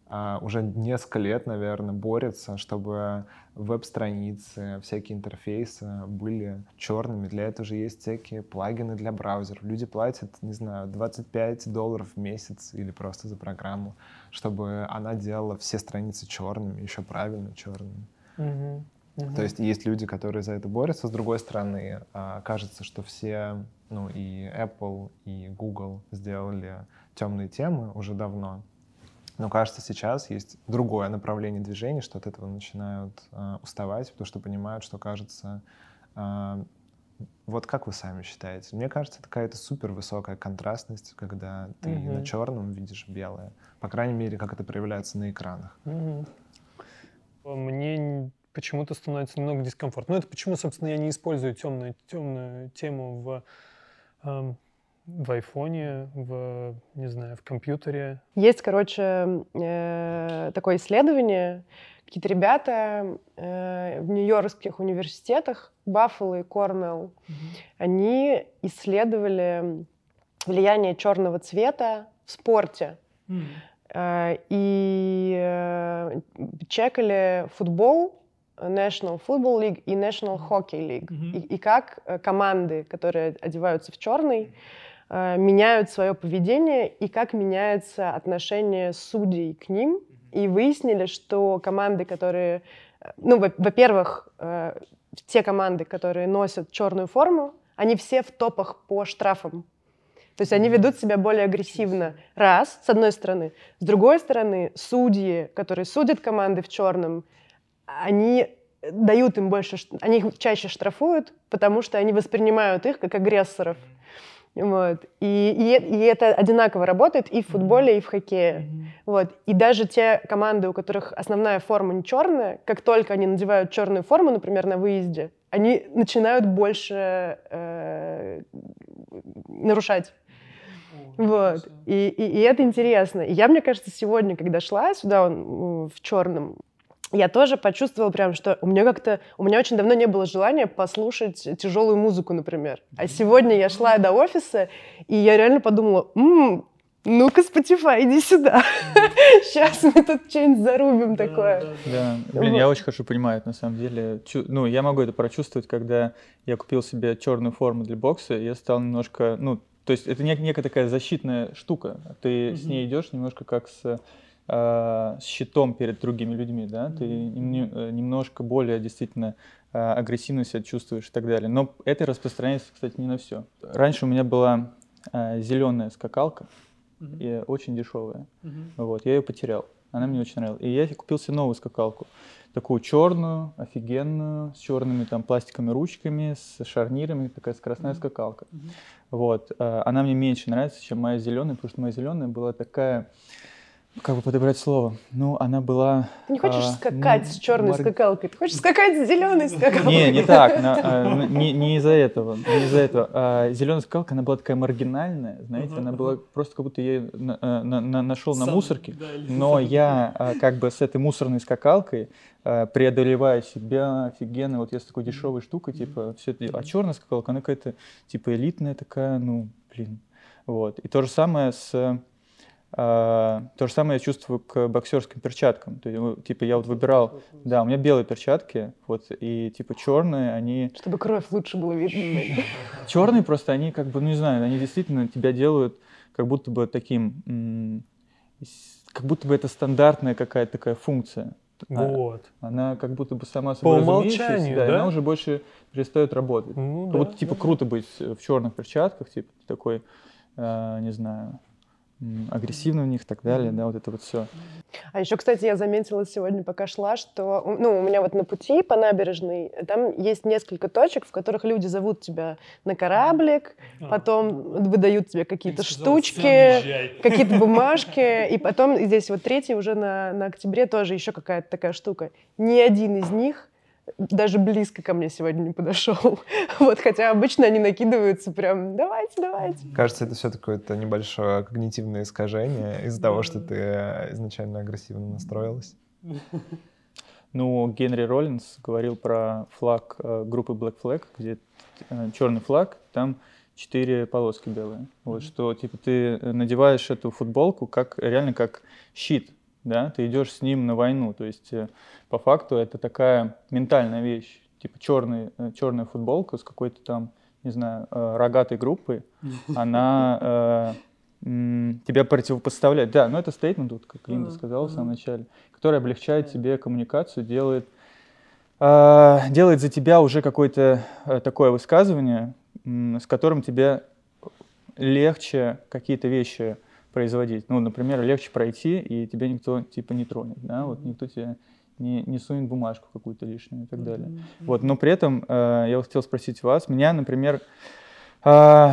уже несколько лет, наверное, борются, чтобы веб-страницы, всякие интерфейсы были черными. Для этого же есть всякие плагины для браузеров. Люди платят, не знаю, 25 долларов в месяц или просто за программу, чтобы она делала все страницы черными, еще правильно черными. Mm-hmm. Mm-hmm. То есть есть люди, которые за это борются. С другой стороны, а, кажется, что все, ну и Apple, и Google сделали темные темы уже давно. Но кажется, сейчас есть другое направление движения, что от этого начинают э, уставать, потому что понимают, что кажется... Э, вот как вы сами считаете? Мне кажется, это какая-то супер высокая контрастность, когда ты mm-hmm. на черном видишь белое. По крайней мере, как это проявляется на экранах. Mm-hmm. Мне почему-то становится немного дискомфортно. Ну, это почему, собственно, я не использую темную, темную тему в, в айфоне, в, не знаю, в компьютере. Есть, короче, э, такое исследование. Какие-то ребята э, в нью-йоркских университетах, Баффало и Корнелл, mm-hmm. они исследовали влияние черного цвета в спорте. Mm-hmm. И э, чекали футбол, National Football League и National Hockey League. Mm-hmm. И, и как э, команды, которые одеваются в черный, меняют свое поведение и как меняется отношение судей к ним. И выяснили, что команды, которые... Ну, во-первых, те команды, которые носят черную форму, они все в топах по штрафам. То есть они ведут себя более агрессивно. Раз, с одной стороны. С другой стороны, судьи, которые судят команды в черном, они дают им больше, они их чаще штрафуют, потому что они воспринимают их как агрессоров. Вот. И, и, и это одинаково работает и в футболе, и в хоккее. Mm-hmm. Вот. И даже те команды, у которых основная форма не черная, как только они надевают черную форму, например, на выезде, они начинают больше э, нарушать. Вот. И, и, и это интересно. И я, мне кажется, сегодня, когда шла сюда он, в черном, я тоже почувствовала прям, что у меня как-то, у меня очень давно не было желания послушать тяжелую музыку, например. А сегодня я шла до офиса, и я реально подумала, м-м, ну-ка, Spotify, иди сюда. Сейчас мы тут что-нибудь зарубим такое. Да, блин, я очень хорошо понимаю это на самом деле. Ну, я могу это прочувствовать, когда я купил себе черную форму для бокса, я стал немножко, ну, то есть это некая такая защитная штука. Ты с ней идешь немножко как с э, щитом перед другими людьми, да, ты э, немножко более действительно э, агрессивно себя чувствуешь и так далее. Но это распространяется, кстати, не на все. Раньше у меня была э, зеленая скакалка, uh-huh. и очень дешевая. Uh-huh. Вот, я ее потерял. Она мне очень нравилась. И я купил себе новую скакалку. Такую черную, офигенную, с черными там пластиковыми ручками, с шарнирами, такая скоростная uh-huh. скакалка. Uh-huh. Вот. Она мне меньше нравится, чем моя зеленая, потому что моя зеленая была такая как бы подобрать слово? Ну, она была... Ты не хочешь а, скакать ну, с черной мар... скакалкой, ты хочешь скакать с зеленой скакалкой. Не, не так, а, не, не из-за этого, не из-за этого. А, зеленая скакалка, она была такая маргинальная, знаете, uh-huh, она была просто как будто я ее на, на, на, нашел Сам, на мусорке, да, но я а, как бы с этой мусорной скакалкой а, преодолеваю себя офигенно, вот я с такой дешевой штукой, типа, все это, а черная скакалка, она какая-то, типа, элитная такая, ну, блин, вот. И то же самое с то же самое я чувствую к боксерским перчаткам. То есть, ну, типа, я вот выбирал, да, у меня белые перчатки, вот, и типа черные, они... Чтобы кровь лучше было видно. Черные просто, они как бы, ну не знаю, они действительно тебя делают как будто бы таким, как будто бы это стандартная какая-то такая функция. А вот. Она как будто бы сама собой По умолчанию, да, да? она уже больше перестает работать. Ну, да, вот типа да. круто быть в черных перчатках, типа такой, э, не знаю, агрессивны в них и так далее, да, вот это вот все. А еще, кстати, я заметила сегодня, пока шла, что, ну, у меня вот на пути по набережной, там есть несколько точек, в которых люди зовут тебя на кораблик, а. потом выдают тебе какие-то штучки, какие-то бумажки, и потом здесь вот третий уже на, на октябре тоже еще какая-то такая штука. Ни один из них даже близко ко мне сегодня не подошел. Вот, хотя обычно они накидываются прям, давайте, давайте. Кажется, это все какое-то небольшое когнитивное искажение из-за того, что ты изначально агрессивно настроилась. Ну, Генри Роллинс говорил про флаг э, группы Black Flag, где э, черный флаг, там четыре полоски белые. Вот, что, типа, ты надеваешь эту футболку как, реально как щит, да, ты идешь с ним на войну, то есть э, по факту это такая ментальная вещь, типа черный, э, черная футболка с какой-то там, не знаю, э, рогатой группой, она тебя противопоставляет. Да, но это стейтмент, вот, как Линда сказала в самом начале, который облегчает тебе коммуникацию, делает, делает за тебя уже какое-то такое высказывание, с которым тебе легче какие-то вещи производить. Ну, например, легче пройти, и тебя никто типа не тронет, да, вот никто тебе не, не сунет бумажку какую-то лишнюю и так далее. Mm-hmm. Вот, но при этом э, я хотел спросить вас, меня, например, э,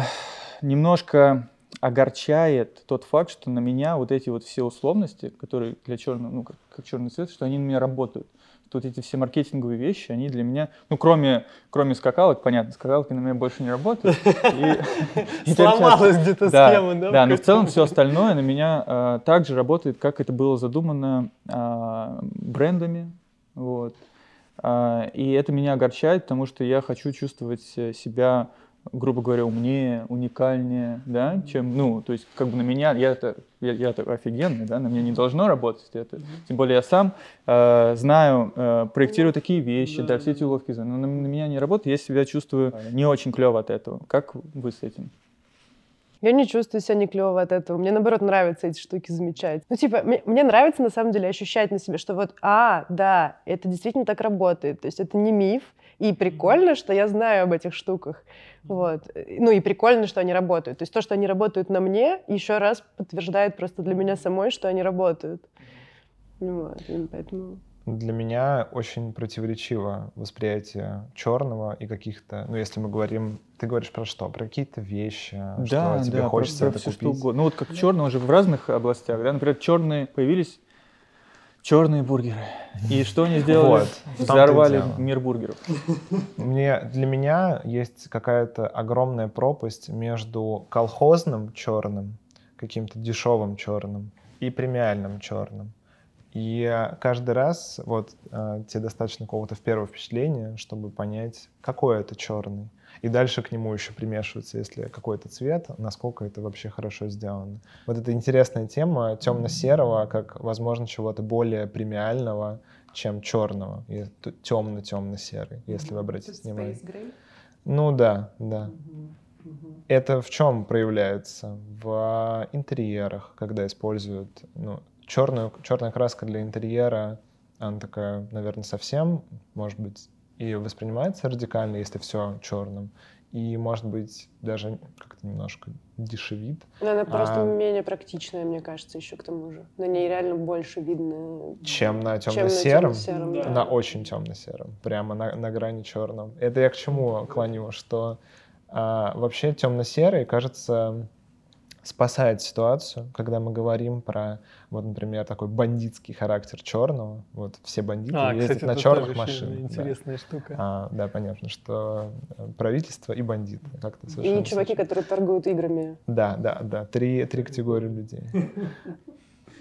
немножко огорчает тот факт, что на меня вот эти вот все условности, которые для черного, ну, как, как черный цвет, что они на меня работают. Вот эти все маркетинговые вещи, они для меня, ну, кроме, кроме скакалок, понятно, скакалки на меня больше не работают. Сломалась где-то схема, да? Да, но в целом все остальное на меня а, также работает, как это было задумано а, брендами, вот. А, и это меня огорчает, потому что я хочу чувствовать себя грубо говоря, умнее, уникальнее, да, чем, ну, то есть, как бы на меня, я это, я, я это офигенный, да, на меня не должно работать это. Тем более я сам э, знаю, э, проектирую такие вещи, да, да все эти уловки, но на, на меня не работает, я себя чувствую не очень клево от этого. Как вы с этим? Я не чувствую себя не клево от этого. Мне, наоборот, нравится эти штуки замечать. Ну, типа, мне, мне нравится, на самом деле, ощущать на себе, что вот, а, да, это действительно так работает. То есть это не миф, и прикольно, что я знаю об этих штуках. Вот. Ну и прикольно, что они работают. То есть то, что они работают на мне, еще раз подтверждает просто для меня самой, что они работают. Вот. И поэтому для меня очень противоречиво восприятие черного и каких-то, ну, если мы говорим, ты говоришь про что? Про какие-то вещи, да, что тебе да, хочется про, про все, купить. Что угодно. Ну, вот как черного же в разных областях, да, например, черные появились черные бургеры. И что они сделали? Вот, Взорвали мир бургеров. Мне, для меня есть какая-то огромная пропасть между колхозным черным, каким-то дешевым черным, и премиальным черным. И каждый раз вот э, тебе достаточно какого-то первого впечатления, чтобы понять, какой это черный. И дальше к нему еще примешивается, если какой-то цвет, насколько это вообще хорошо сделано. Вот это интересная тема темно-серого, как, возможно, чего-то более премиального, чем черного. И темно-темно-серый, если вы обратите внимание. Ну да, да. Это в чем проявляется? В интерьерах, когда используют ну, черную, черная краска для интерьера, она такая, наверное, совсем, может быть, и воспринимается радикально, если все черным. И, может быть, даже как-то немножко дешевит. Но она просто а... менее практичная, мне кажется, еще к тому же. На ней реально больше видно. Чем на темно-сером? Чем на, да. на очень темно-сером. Прямо на, на грани черном. Это я к чему клоню? Что а, вообще темно-серый, кажется, спасает ситуацию, когда мы говорим про, вот, например, такой бандитский характер черного. Вот все бандиты а, ездят кстати, на черных машинах. Интересная да. штука. А, да, понятно, что э, правительство и бандиты. Как-то и чуваки, которые торгуют играми. Да, да, да. Три, три категории людей.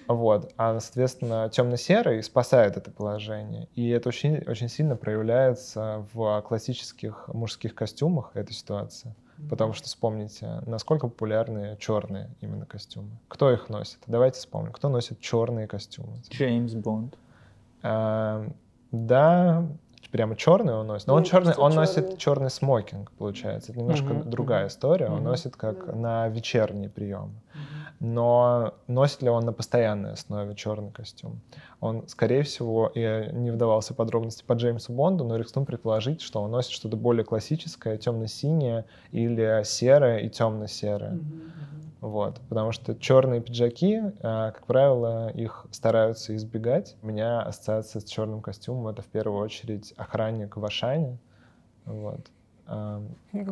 Вот. А, соответственно, темно-серый спасает это положение. И это очень, очень сильно проявляется в классических мужских костюмах, эта ситуация. Потому что вспомните, насколько популярны черные именно костюмы. Кто их носит? Давайте вспомним. Кто носит черные костюмы? Джеймс Бонд. А, да, прямо черный он носит. Но он черный, он носит черный смокинг, получается. Это немножко угу, другая угу. история. Он носит как да. на вечерние приемы. Но носит ли он на постоянной основе черный костюм? Он, скорее всего, я не вдавался в подробности по Джеймсу Бонду, но рискну предположить, что он носит что-то более классическое, темно-синее или серое и темно-серое. Вот, потому что черные пиджаки, а, как правило, их стараются избегать. У меня ассоциация с черным костюмом это в первую очередь охранник в Ашане. Вот. А,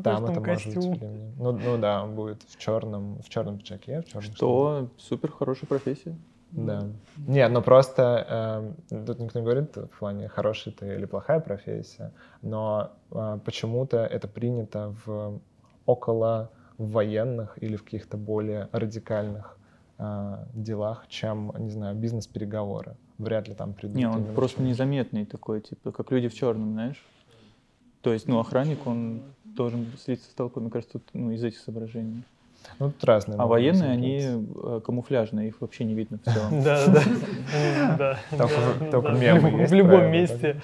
там это костюм? может быть ну, ну да, он будет в черном, в черном пиджаке, в черном. Что шлеме. супер хорошая профессия. Да. Нет, ну просто э, тут никто не говорит в плане хорошая ты или плохая профессия, но э, почему-то это принято в около военных или в каких-то более радикальных э, делах, чем, не знаю, бизнес-переговоры. Вряд ли там придут. Не, он просто незаметный такой, типа, как люди в черном, знаешь? То есть, ну, охранник, он должен слиться с толпой, мне кажется, тут, ну, из этих соображений. Ну, тут разные. А военные, они э, камуфляжные, их вообще не видно в целом. Да, да. Только мемы В любом месте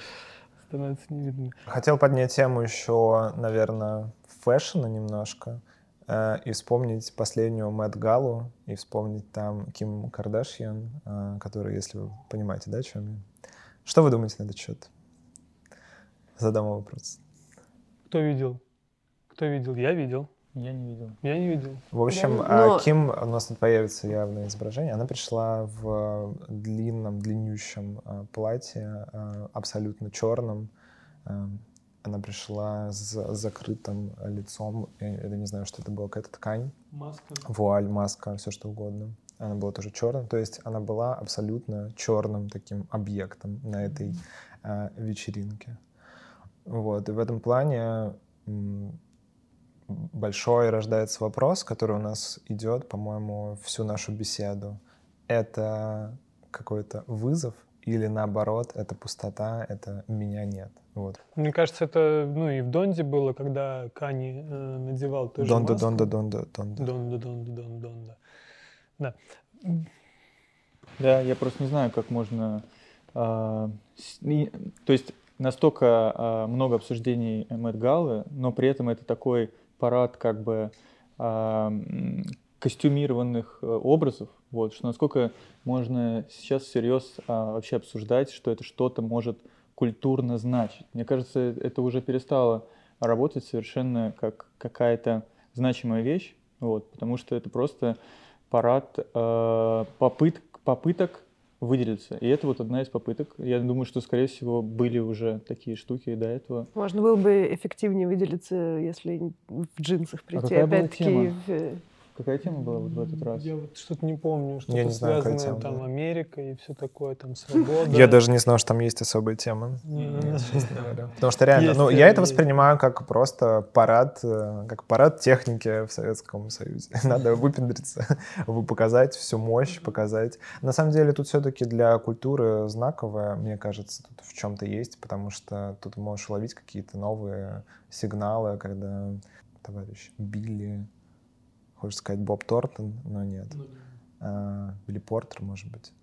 становится не видно. Хотел поднять тему еще, наверное, фэшена немножко. Э, и вспомнить последнюю Мэтт Галу, и вспомнить там Ким Кардашьян, э, который, если вы понимаете, да, о чем я. Что вы думаете на этот счет? Задам вопрос. Кто видел? Кто видел? Я видел. Я не видел. Я не видел. В общем, а, Но... Ким, у нас тут появится явное изображение, она пришла в длинном, длиннющем платье, абсолютно черном, она пришла с закрытым лицом. Я, я не знаю, что это было, какая-то ткань. Маска. Вуаль, маска, все что угодно. Она была тоже черным. То есть она была абсолютно черным таким объектом на этой э, вечеринке. Вот. И в этом плане большой рождается вопрос, который у нас идет, по-моему, всю нашу беседу. Это какой-то вызов или наоборот, это пустота, это меня нет. Вот. Мне кажется, это ну и в Донде было, когда Кани э, надевал тоже Донда, маску. Донда, Донда, Донда. Донда, Донда, Донда, Донда. Да. Да, я просто не знаю, как можно... Э, с, не, то есть настолько э, много обсуждений Мэтт Галлы, но при этом это такой парад как бы э, костюмированных образов, вот, что насколько можно сейчас всерьез а, вообще обсуждать, что это что-то может культурно значить. Мне кажется, это уже перестало работать совершенно как какая-то значимая вещь, вот, потому что это просто парад э, попыт, попыток выделиться. И это вот одна из попыток. Я думаю, что, скорее всего, были уже такие штуки до этого. Можно было бы эффективнее выделиться, если в джинсах прийти. А Опять-таки, Какая тема была вот в этот раз? Я вот что-то не помню, что-то не связанное знаю, там Америка и все такое, там свобода. Я даже не знал, что там есть особая тема. Потому что реально, ну, я это воспринимаю как просто парад, э, как парад техники в Советском Союзе. Надо выпендриться, показать всю мощь, показать. На самом деле тут все-таки для культуры знаковое, мне кажется, тут в чем-то есть, потому что тут можешь ловить какие-то новые сигналы, когда товарищ Билли Хочешь сказать Боб Торнтон, но нет. Ну, а, Билли Портер, может быть.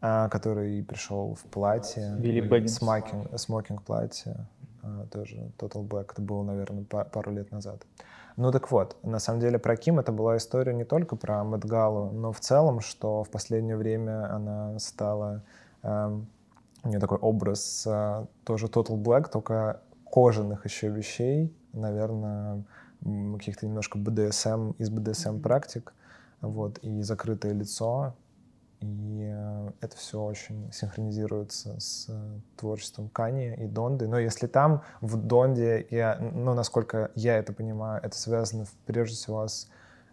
А, который пришел в платье. Билли Бэггинс. Смокинг, смокинг платье. А, тоже Total Black. Это было, наверное, пару лет назад. Ну так вот, на самом деле про Ким это была история не только про Мэтгалу, но в целом, что в последнее время она стала... Э, у нее такой образ э, тоже Total Black, только кожаных еще вещей, наверное, каких-то немножко БДСМ, из БДСМ практик, вот, и закрытое лицо, и э, это все очень синхронизируется с э, творчеством Кани и Донды. Но если там в Донде, я, ну, насколько я это понимаю, это связано прежде всего с,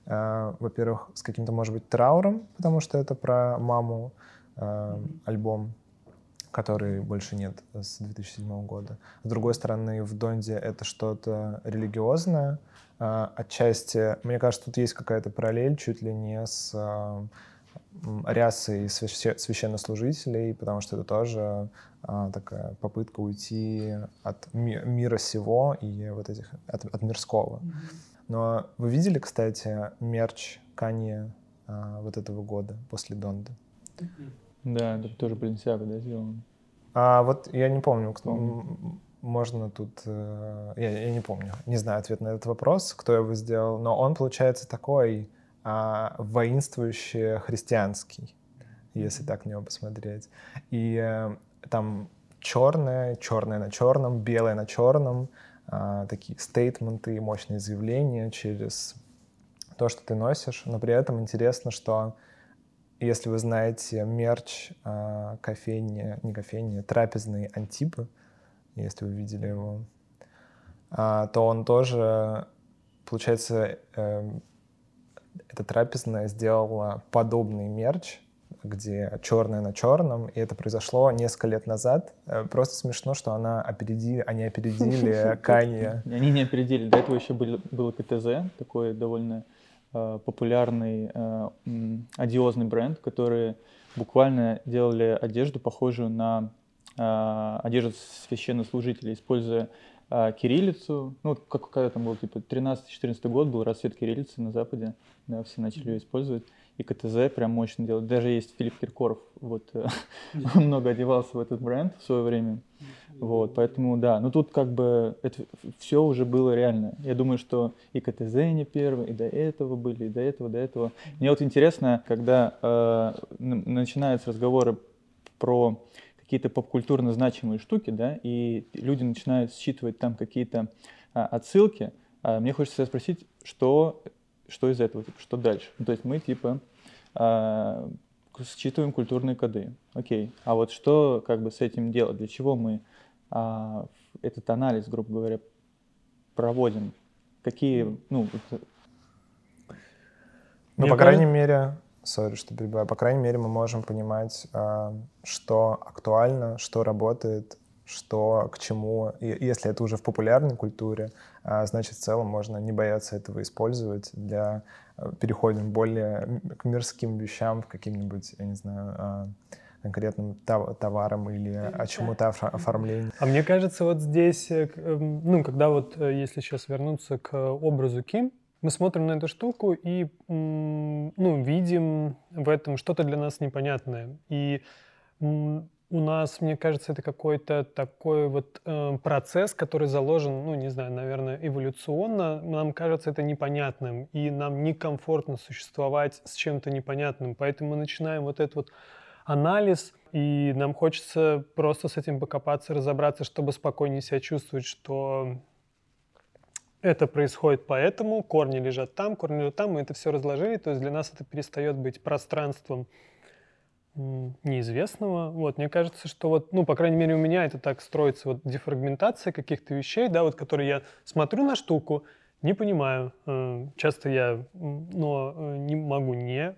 э, во-первых, с каким-то, может быть, трауром, потому что это про маму э, альбом, который больше нет с 2007 года. С другой стороны, в Донде это что-то религиозное, а, отчасти, мне кажется, тут есть какая-то параллель чуть ли не с а, рясой священнослужителей, потому что это тоже а, такая попытка уйти от мира сего и вот этих от, от мирского. Но вы видели, кстати, мерч Канье вот этого года после Донда? Да, это тоже Balenciaga, да, сделано? А вот я не помню, кто, можно тут... Э, я, я не помню, не знаю ответ на этот вопрос, кто его сделал, но он, получается, такой а, воинствующий христианский, если так на него посмотреть. И э, там черное, черное на черном, белое на черном, а, такие стейтменты, мощные заявления через то, что ты носишь, но при этом интересно, что если вы знаете мерч а, кофейни, не кофейни, трапезные антипы, если вы видели его, а, то он тоже, получается, э, эта трапезная сделала подобный мерч, где черное на черном, и это произошло несколько лет назад. Э, просто смешно, что она опередили, они опередили Канье. Они не опередили. До этого еще был, был КТЗ, такой довольно популярный, э, одиозный бренд, который буквально делали одежду, похожую на а, одежду священнослужителей, используя кириллицу. Ну, как когда там был, типа, 13-14 год был расцвет кириллицы на Западе, да, все начали ее использовать. И КТЗ прям мощно делает. Даже есть Филипп Киркоров, вот, он много одевался в этот бренд в свое время. Вот, поэтому, да, ну тут как бы это все уже было реально. Я думаю, что и КТЗ не первый, и до этого были, и до этого, до этого. Мне вот интересно, когда э, начинаются разговоры про какие-то попкультурно значимые штуки, да, и люди начинают считывать там какие-то а, отсылки, а мне хочется спросить, что, что из этого, типа, что дальше? Ну, то есть мы типа а, считываем культурные коды, окей, а вот что как бы с этим делать, для чего мы а, этот анализ, грубо говоря, проводим? Какие, ну... Ну, по кажется... крайней мере, сори, что перебиваю, по крайней мере, мы можем понимать, а, что актуально, что работает, что к чему. И если это уже в популярной культуре, значит, в целом можно не бояться этого использовать для а, переходим более к мирским вещам, в каким-нибудь, я не знаю, конкретным товаром или о чему-то оформлении. А мне кажется, вот здесь, э, эм, ну, когда вот, э, если сейчас вернуться к образу Ким, мы смотрим на эту штуку и ну, видим в этом что-то для нас непонятное. И у нас, мне кажется, это какой-то такой вот э, процесс, который заложен, ну, не знаю, наверное, эволюционно. Нам кажется это непонятным, и нам некомфортно существовать с чем-то непонятным. Поэтому мы начинаем вот этот вот анализ, и нам хочется просто с этим покопаться, разобраться, чтобы спокойнее себя чувствовать, что это происходит поэтому, корни лежат там, корни лежат там, мы это все разложили, то есть для нас это перестает быть пространством неизвестного. Вот, мне кажется, что вот, ну, по крайней мере, у меня это так строится, вот дефрагментация каких-то вещей, да, вот, которые я смотрю на штуку, не понимаю. Э, часто я, но э, не могу не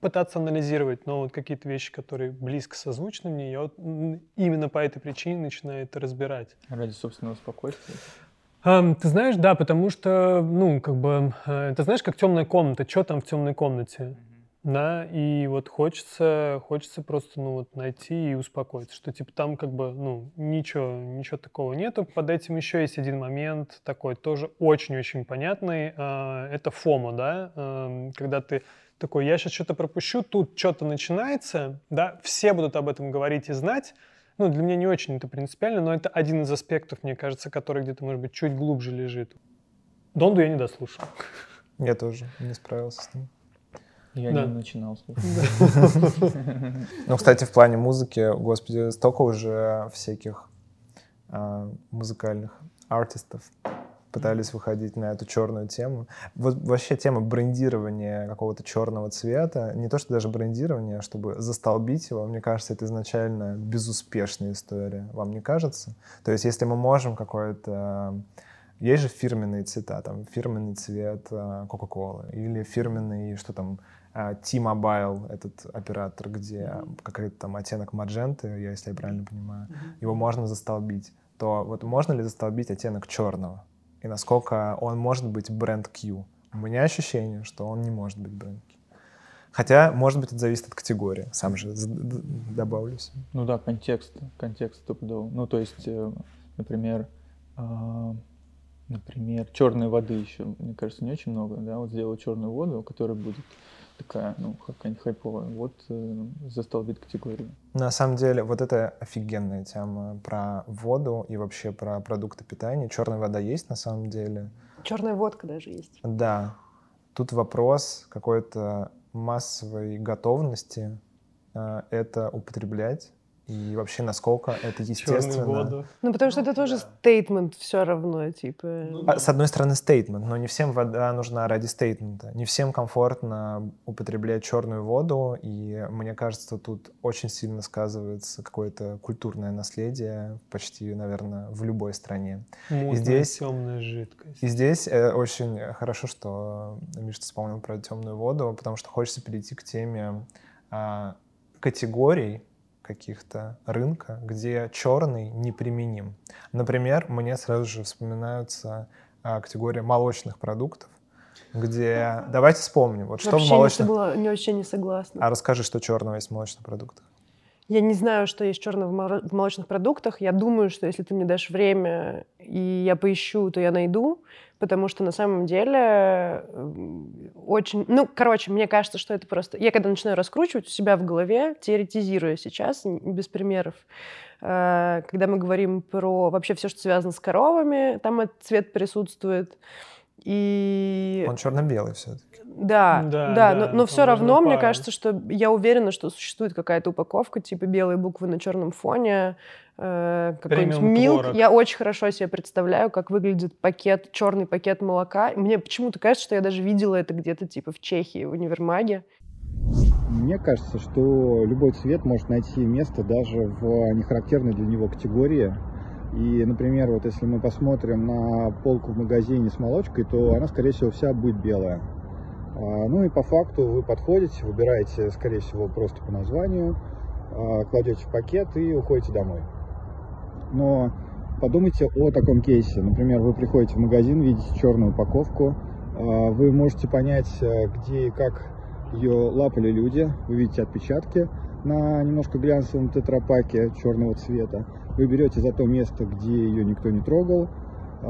пытаться анализировать, но вот какие-то вещи, которые близко созвучны мне, я вот именно по этой причине начинаю это разбирать. Ради собственного спокойствия? Ты знаешь, да, потому что, ну, как бы, uh, ты знаешь, как темная комната, что там в темной комнате. Да, и вот хочется, хочется просто, ну, вот найти и успокоиться, что, типа, там, как бы, ну, ничего, ничего такого нету. Под этим еще есть один момент такой, тоже очень-очень понятный, uh, это фомо, да, uh, когда ты такой, я сейчас что-то пропущу, тут что-то начинается, да, все будут об этом говорить и знать, ну, для меня не очень это принципиально, но это один из аспектов, мне кажется, который где-то, может быть, чуть глубже лежит. Донду я не дослушал. Я тоже не справился с ним. Я да. не начинал слушать. Ну, кстати, в плане музыки, господи, столько уже всяких а, музыкальных артистов пытались выходить на эту черную тему. Вот вообще тема брендирования какого-то черного цвета, не то что даже брендирование, а чтобы застолбить его, мне кажется, это изначально безуспешная история. Вам не кажется? То есть если мы можем какое-то... Есть же фирменные цвета, там, фирменный цвет Coca-Cola или фирменный, что там, а, T-Mobile, этот оператор, где mm-hmm. какой-то там оттенок мадженты, я, если я правильно понимаю, mm-hmm. его можно застолбить, то вот можно ли застолбить оттенок черного? и насколько он может быть бренд Q. У меня ощущение, что он не может быть бренд Q. Хотя, может быть, это зависит от категории. Сам же добавлюсь. Ну да, контекст. Контекст стопудово. Ну, то есть, э, например, а, например, черной воды еще, мне кажется, не очень много, да, вот сделал черную воду, которая будет такая, ну, какая-нибудь хайповая, вот э, застолбит категорию. На самом деле, вот это офигенная тема про воду и вообще про продукты питания. Черная вода есть на самом деле. Черная водка даже есть. Да. Тут вопрос какой-то массовой готовности э, это употреблять и вообще насколько это естественно. Воду. Ну, потому что это тоже стейтмент все равно, типа. Ну а, с одной стороны, стейтмент, но не всем вода нужна ради стейтмента. Не всем комфортно употреблять черную воду, и мне кажется, тут очень сильно сказывается какое-то культурное наследие почти, наверное, в любой стране. Мутная, и здесь темная жидкость. И здесь э, очень хорошо, что Миша вспомнил про темную воду, потому что хочется перейти к теме э, категорий, каких-то рынка, где черный неприменим. Например, мне сразу же вспоминаются а, категория молочных продуктов, где... Давайте вспомним, вот что вообще в молочных... Не, согла... не вообще не согласна. А расскажи, что черного есть в молочных продуктах. Я не знаю, что есть черное в молочных продуктах. Я думаю, что если ты мне дашь время и я поищу, то я найду, потому что на самом деле очень... Ну, короче, мне кажется, что это просто... Я когда начинаю раскручивать у себя в голове, теоретизируя сейчас, без примеров, э, когда мы говорим про вообще все, что связано с коровами, там этот цвет присутствует. И... Он черно-белый все-таки. Да, да, да, но, но все равно мне кажется, что я уверена, что существует какая-то упаковка, типа белые буквы на черном фоне, э, какой-нибудь милк. Я очень хорошо себе представляю, как выглядит пакет, черный пакет молока. Мне почему-то кажется, что я даже видела это где-то типа в Чехии, в универмаге. Мне кажется, что любой цвет может найти место даже в нехарактерной для него категории. И, например, вот если мы посмотрим на полку в магазине с молочкой, то она, скорее всего, вся будет белая. А, ну и по факту вы подходите, выбираете, скорее всего, просто по названию, а, кладете в пакет и уходите домой. Но подумайте о таком кейсе. Например, вы приходите в магазин, видите черную упаковку, а, вы можете понять, э, где и как ее лапали люди, вы видите отпечатки на немножко глянцевом тетрапаке черного цвета. Вы берете за то место, где ее никто не трогал,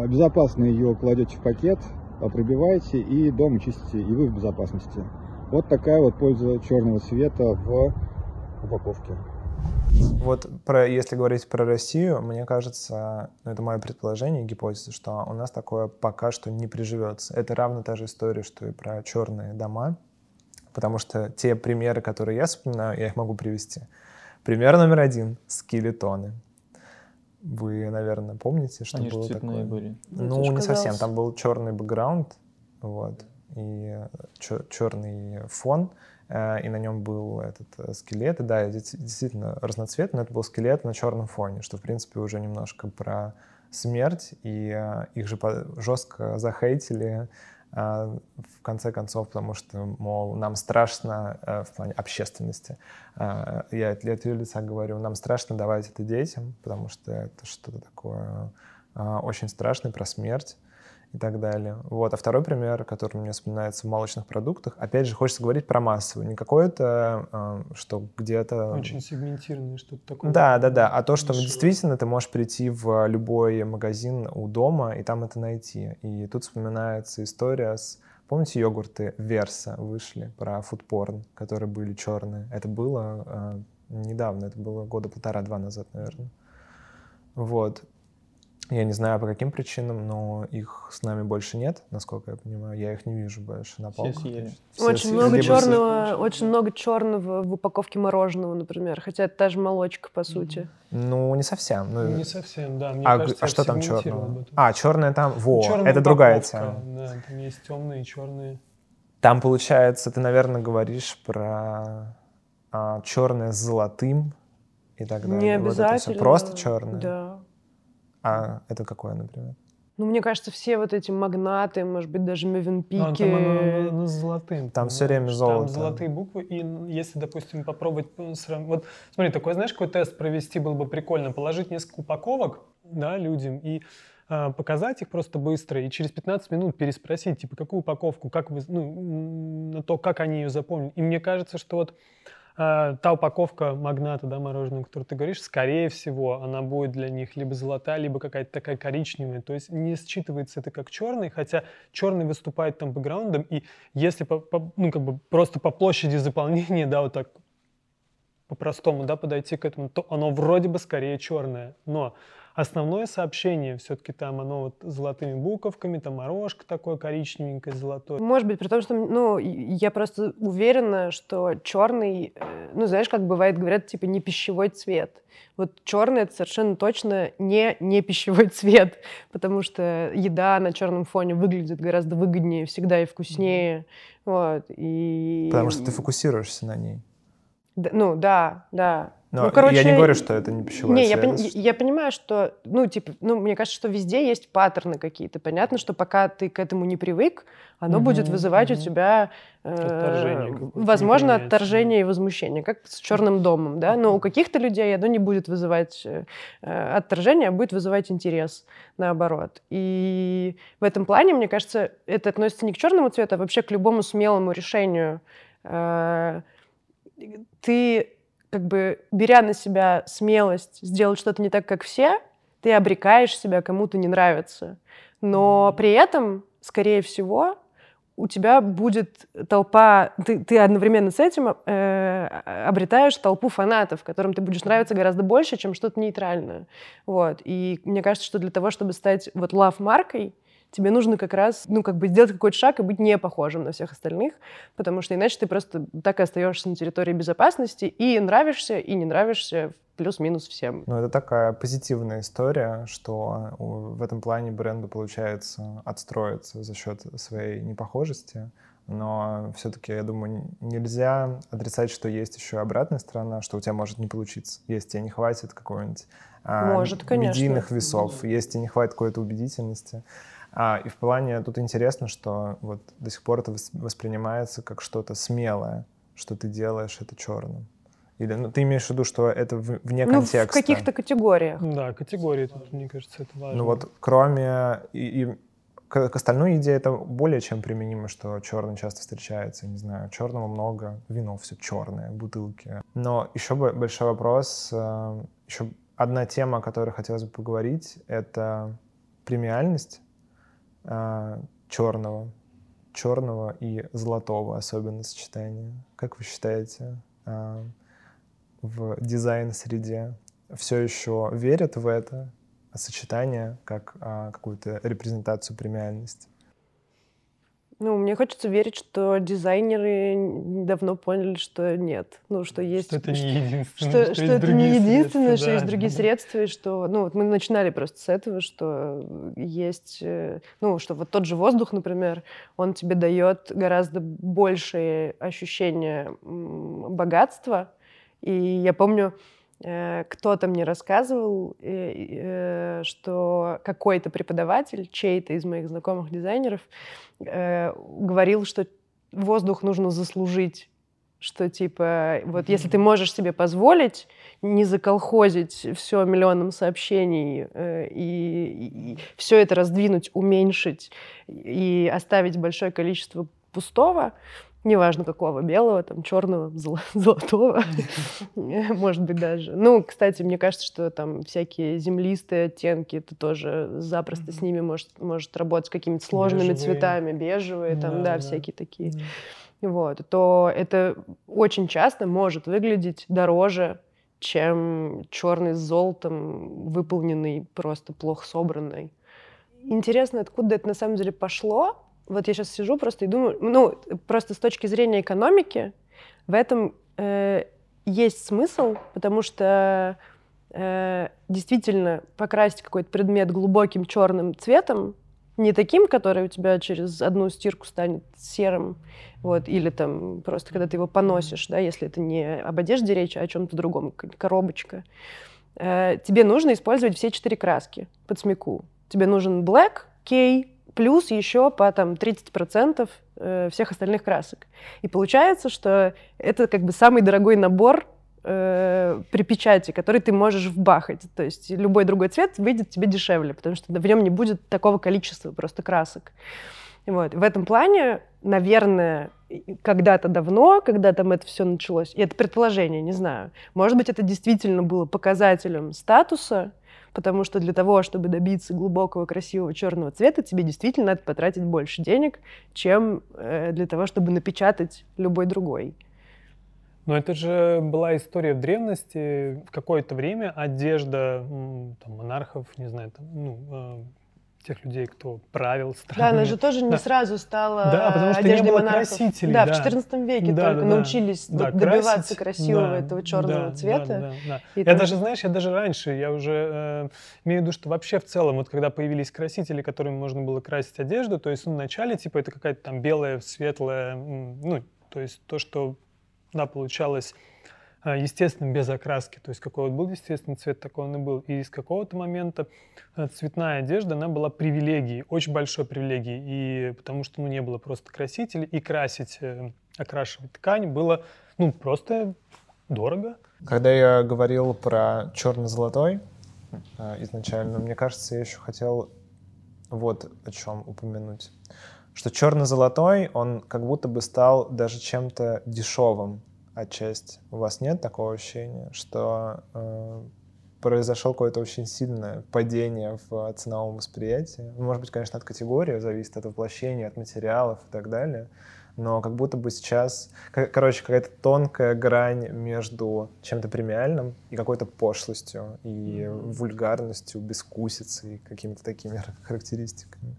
безопасно ее кладете в пакет, пробиваете и дома чистите, и вы в безопасности. Вот такая вот польза черного цвета в упаковке. Вот про, если говорить про Россию, мне кажется, ну, это мое предположение, гипотеза, что у нас такое пока что не приживется. Это равно та же история, что и про черные дома, потому что те примеры, которые я вспоминаю, я их могу привести. Пример номер один — скелетоны. Вы, наверное, помните, что Они было цветные такое? были. Ну, не совсем. Там был черный бэкграунд, вот, и черный фон, э, и на нем был этот э, скелет. И да, действительно разноцветный, но это был скелет на черном фоне, что, в принципе, уже немножко про смерть, и э, их же жестко захейтили в конце концов, потому что, мол, нам страшно э, в плане общественности. А, я от ее лица говорю, нам страшно давать это детям, потому что это что-то такое а, очень страшное про смерть и так далее. Вот. А второй пример, который мне вспоминается в молочных продуктах, опять же, хочется говорить про массовую. Не какое-то, э, что где-то... Очень сегментированное что-то такое. Да, да, да. А то, что Дешево. действительно ты можешь прийти в любой магазин у дома и там это найти. И тут вспоминается история с... Помните, йогурты Верса вышли про фудпорн, которые были черные? Это было э, недавно, это было года полтора-два назад, наверное. Вот. Я не знаю по каким причинам, но их с нами больше нет, насколько я понимаю. Я их не вижу больше на полках. Все съели. Все очень съели. много черного, все... очень много черного в упаковке мороженого, например. Хотя это та же молочка, по сути. Ну, не совсем. Ну, не совсем, да. Мне а, кажется, а что там черного? А, черное там, во, черная это другая тема. Да, там есть темные и черные. Там, получается, ты, наверное, говоришь про а, черное с золотым и так далее. Не обязательно. Вот это просто черное? Да. А это какое, например? Ну, мне кажется, все вот эти магнаты, может быть, даже Мевенпики... А, там оно, оно, с золотым. Там все время золото. Там золотые буквы, и если, допустим, попробовать... Вот, смотри, такой, знаешь, какой тест провести было бы прикольно? Положить несколько упаковок, да, людям, и а, показать их просто быстро, и через 15 минут переспросить, типа, какую упаковку, как вы, ну, на то, как они ее запомнили. И мне кажется, что вот а, та упаковка магната, да, мороженого, которую ты говоришь, скорее всего, она будет для них либо золотая, либо какая-то такая коричневая. То есть не считывается это как черный, хотя черный выступает там бэкграундом, и если по, по, ну, как бы просто по площади заполнения, да, вот так по-простому, да, подойти к этому, то оно вроде бы скорее черное. Но Основное сообщение все-таки там оно вот золотыми буковками, там морожка такое коричневенькое, золотое. Может быть, потому что, ну, я просто уверена, что черный, э, ну, знаешь, как бывает, говорят, типа, не пищевой цвет. Вот черный это совершенно точно не, не пищевой цвет, потому что еда на черном фоне выглядит гораздо выгоднее всегда и вкуснее. Mm-hmm. Вот, и... Потому что ты фокусируешься на ней. Да, ну, да, да. Но ну, короче, я не говорю, что это не пищевая не, я, пон- я понимаю, что, ну, типа, ну, мне кажется, что везде есть паттерны какие-то. Понятно, что пока ты к этому не привык, оно угу, будет вызывать угу. у тебя, э, отторжение возможно, отторжение и возмущение, как с черным домом, да. Но у каких-то людей оно не будет вызывать э, отторжение, а будет вызывать интерес, наоборот. И в этом плане, мне кажется, это относится не к черному цвету, а вообще к любому смелому решению. Э, ты как бы беря на себя смелость сделать что-то не так, как все, ты обрекаешь себя кому-то не нравится. Но при этом, скорее всего, у тебя будет толпа, ты, ты одновременно с этим э, обретаешь толпу фанатов, которым ты будешь нравиться гораздо больше, чем что-то нейтральное. Вот. И мне кажется, что для того, чтобы стать вот лав-маркой, тебе нужно как раз, ну, как бы сделать какой-то шаг и быть не похожим на всех остальных, потому что иначе ты просто так и остаешься на территории безопасности и нравишься, и не нравишься плюс-минус всем. Ну, это такая позитивная история, что в этом плане бренду получается отстроиться за счет своей непохожести но все-таки, я думаю, нельзя отрицать, что есть еще обратная сторона, что у тебя может не получиться. Если тебе не хватит какого-нибудь а, может, медийных весов, если тебе не хватит какой-то убедительности. А, и в плане тут интересно, что вот до сих пор это воспринимается как что-то смелое, что ты делаешь это черным. Или ну, ты имеешь в виду, что это вне ну, контекста? в каких-то категориях. Да, категории тут, мне кажется, это важно. Ну вот кроме... И, и к, к остальной идее это более чем применимо, что черный часто встречается. Не знаю, черного много, вино все черное, бутылки. Но еще большой вопрос, э, еще одна тема, о которой хотелось бы поговорить, это премиальность черного, черного и золотого, особенно сочетание. Как вы считаете, э, в дизайн-среде все еще верят в это? сочетание как а, какую-то репрезентацию премиальности. Ну, мне хочется верить, что дизайнеры давно поняли, что нет. Ну, что есть... Что это не единственное. Что, что, что это не единственное, что да, есть другие средства, и что... Ну, вот мы начинали просто с этого, что есть... Э, ну, что вот тот же воздух, например, он тебе дает гораздо большее ощущение богатства. И я помню, кто-то мне рассказывал, э, э, что какой-то преподаватель, чей-то из моих знакомых дизайнеров, говорил, что воздух нужно заслужить что типа вот если ты можешь себе позволить не заколхозить все миллионом сообщений э, и, и все это раздвинуть, уменьшить и оставить большое количество пустого, неважно какого, белого, там, черного, золотого, может быть, даже. Ну, кстати, мне кажется, что там всякие землистые оттенки, это тоже запросто с ними может, может работать, с какими-то сложными цветами, бежевые, там, да, всякие такие. Вот, то это очень часто может выглядеть дороже, чем черный с золотом, выполненный, просто плохо собранный. Интересно, откуда это на самом деле пошло, вот я сейчас сижу просто и думаю, ну, просто с точки зрения экономики в этом э, есть смысл, потому что э, действительно покрасить какой-то предмет глубоким черным цветом, не таким, который у тебя через одну стирку станет серым, вот, или там просто когда ты его поносишь, да, если это не об одежде речь, а о чем-то другом, коробочка. Э, тебе нужно использовать все четыре краски под смеку. Тебе нужен black, key, плюс еще по там 30% э, всех остальных красок. И получается, что это как бы самый дорогой набор э, при печати, который ты можешь вбахать. То есть любой другой цвет выйдет тебе дешевле, потому что в нем не будет такого количества просто красок. Вот. В этом плане, наверное, когда-то давно, когда там это все началось, и это предположение, не знаю, может быть, это действительно было показателем статуса, потому что для того, чтобы добиться глубокого красивого черного цвета, тебе действительно надо потратить больше денег, чем э, для того, чтобы напечатать любой другой. Но это же была история в древности. В какое-то время одежда там, монархов, не знаю, там, ну, э, тех людей, кто правил страной. Да, она же тоже не да. сразу стала да, потому что не было монархов. красителей. Да, да, в XIV веке да, только да, научились да, добиваться красить, красивого да, этого черного да, цвета. Да, да, да. Я там... даже, знаешь, я даже раньше, я уже э, имею в виду, что вообще в целом, вот когда появились красители, которыми можно было красить одежду, то есть ну, вначале, типа, это какая-то там белая, светлая, ну, то есть то, что, да, получалось естественным, без окраски. То есть какой вот был естественный цвет, такой он и был. И с какого-то момента э, цветная одежда, она была привилегией, очень большой привилегией. И потому что ну, не было просто красителей, и красить, э, окрашивать ткань было ну, просто дорого. Когда я говорил про черно-золотой э, изначально, мне кажется, я еще хотел вот о чем упомянуть. Что черно-золотой, он как будто бы стал даже чем-то дешевым отчасти. У вас нет такого ощущения, что э, произошло какое-то очень сильное падение в ценовом восприятии? Ну, может быть, конечно, от категории зависит, от воплощения, от материалов и так далее. Но как будто бы сейчас, короче, какая-то тонкая грань между чем-то премиальным и какой-то пошлостью, и вульгарностью, бескусицей, какими-то такими характеристиками.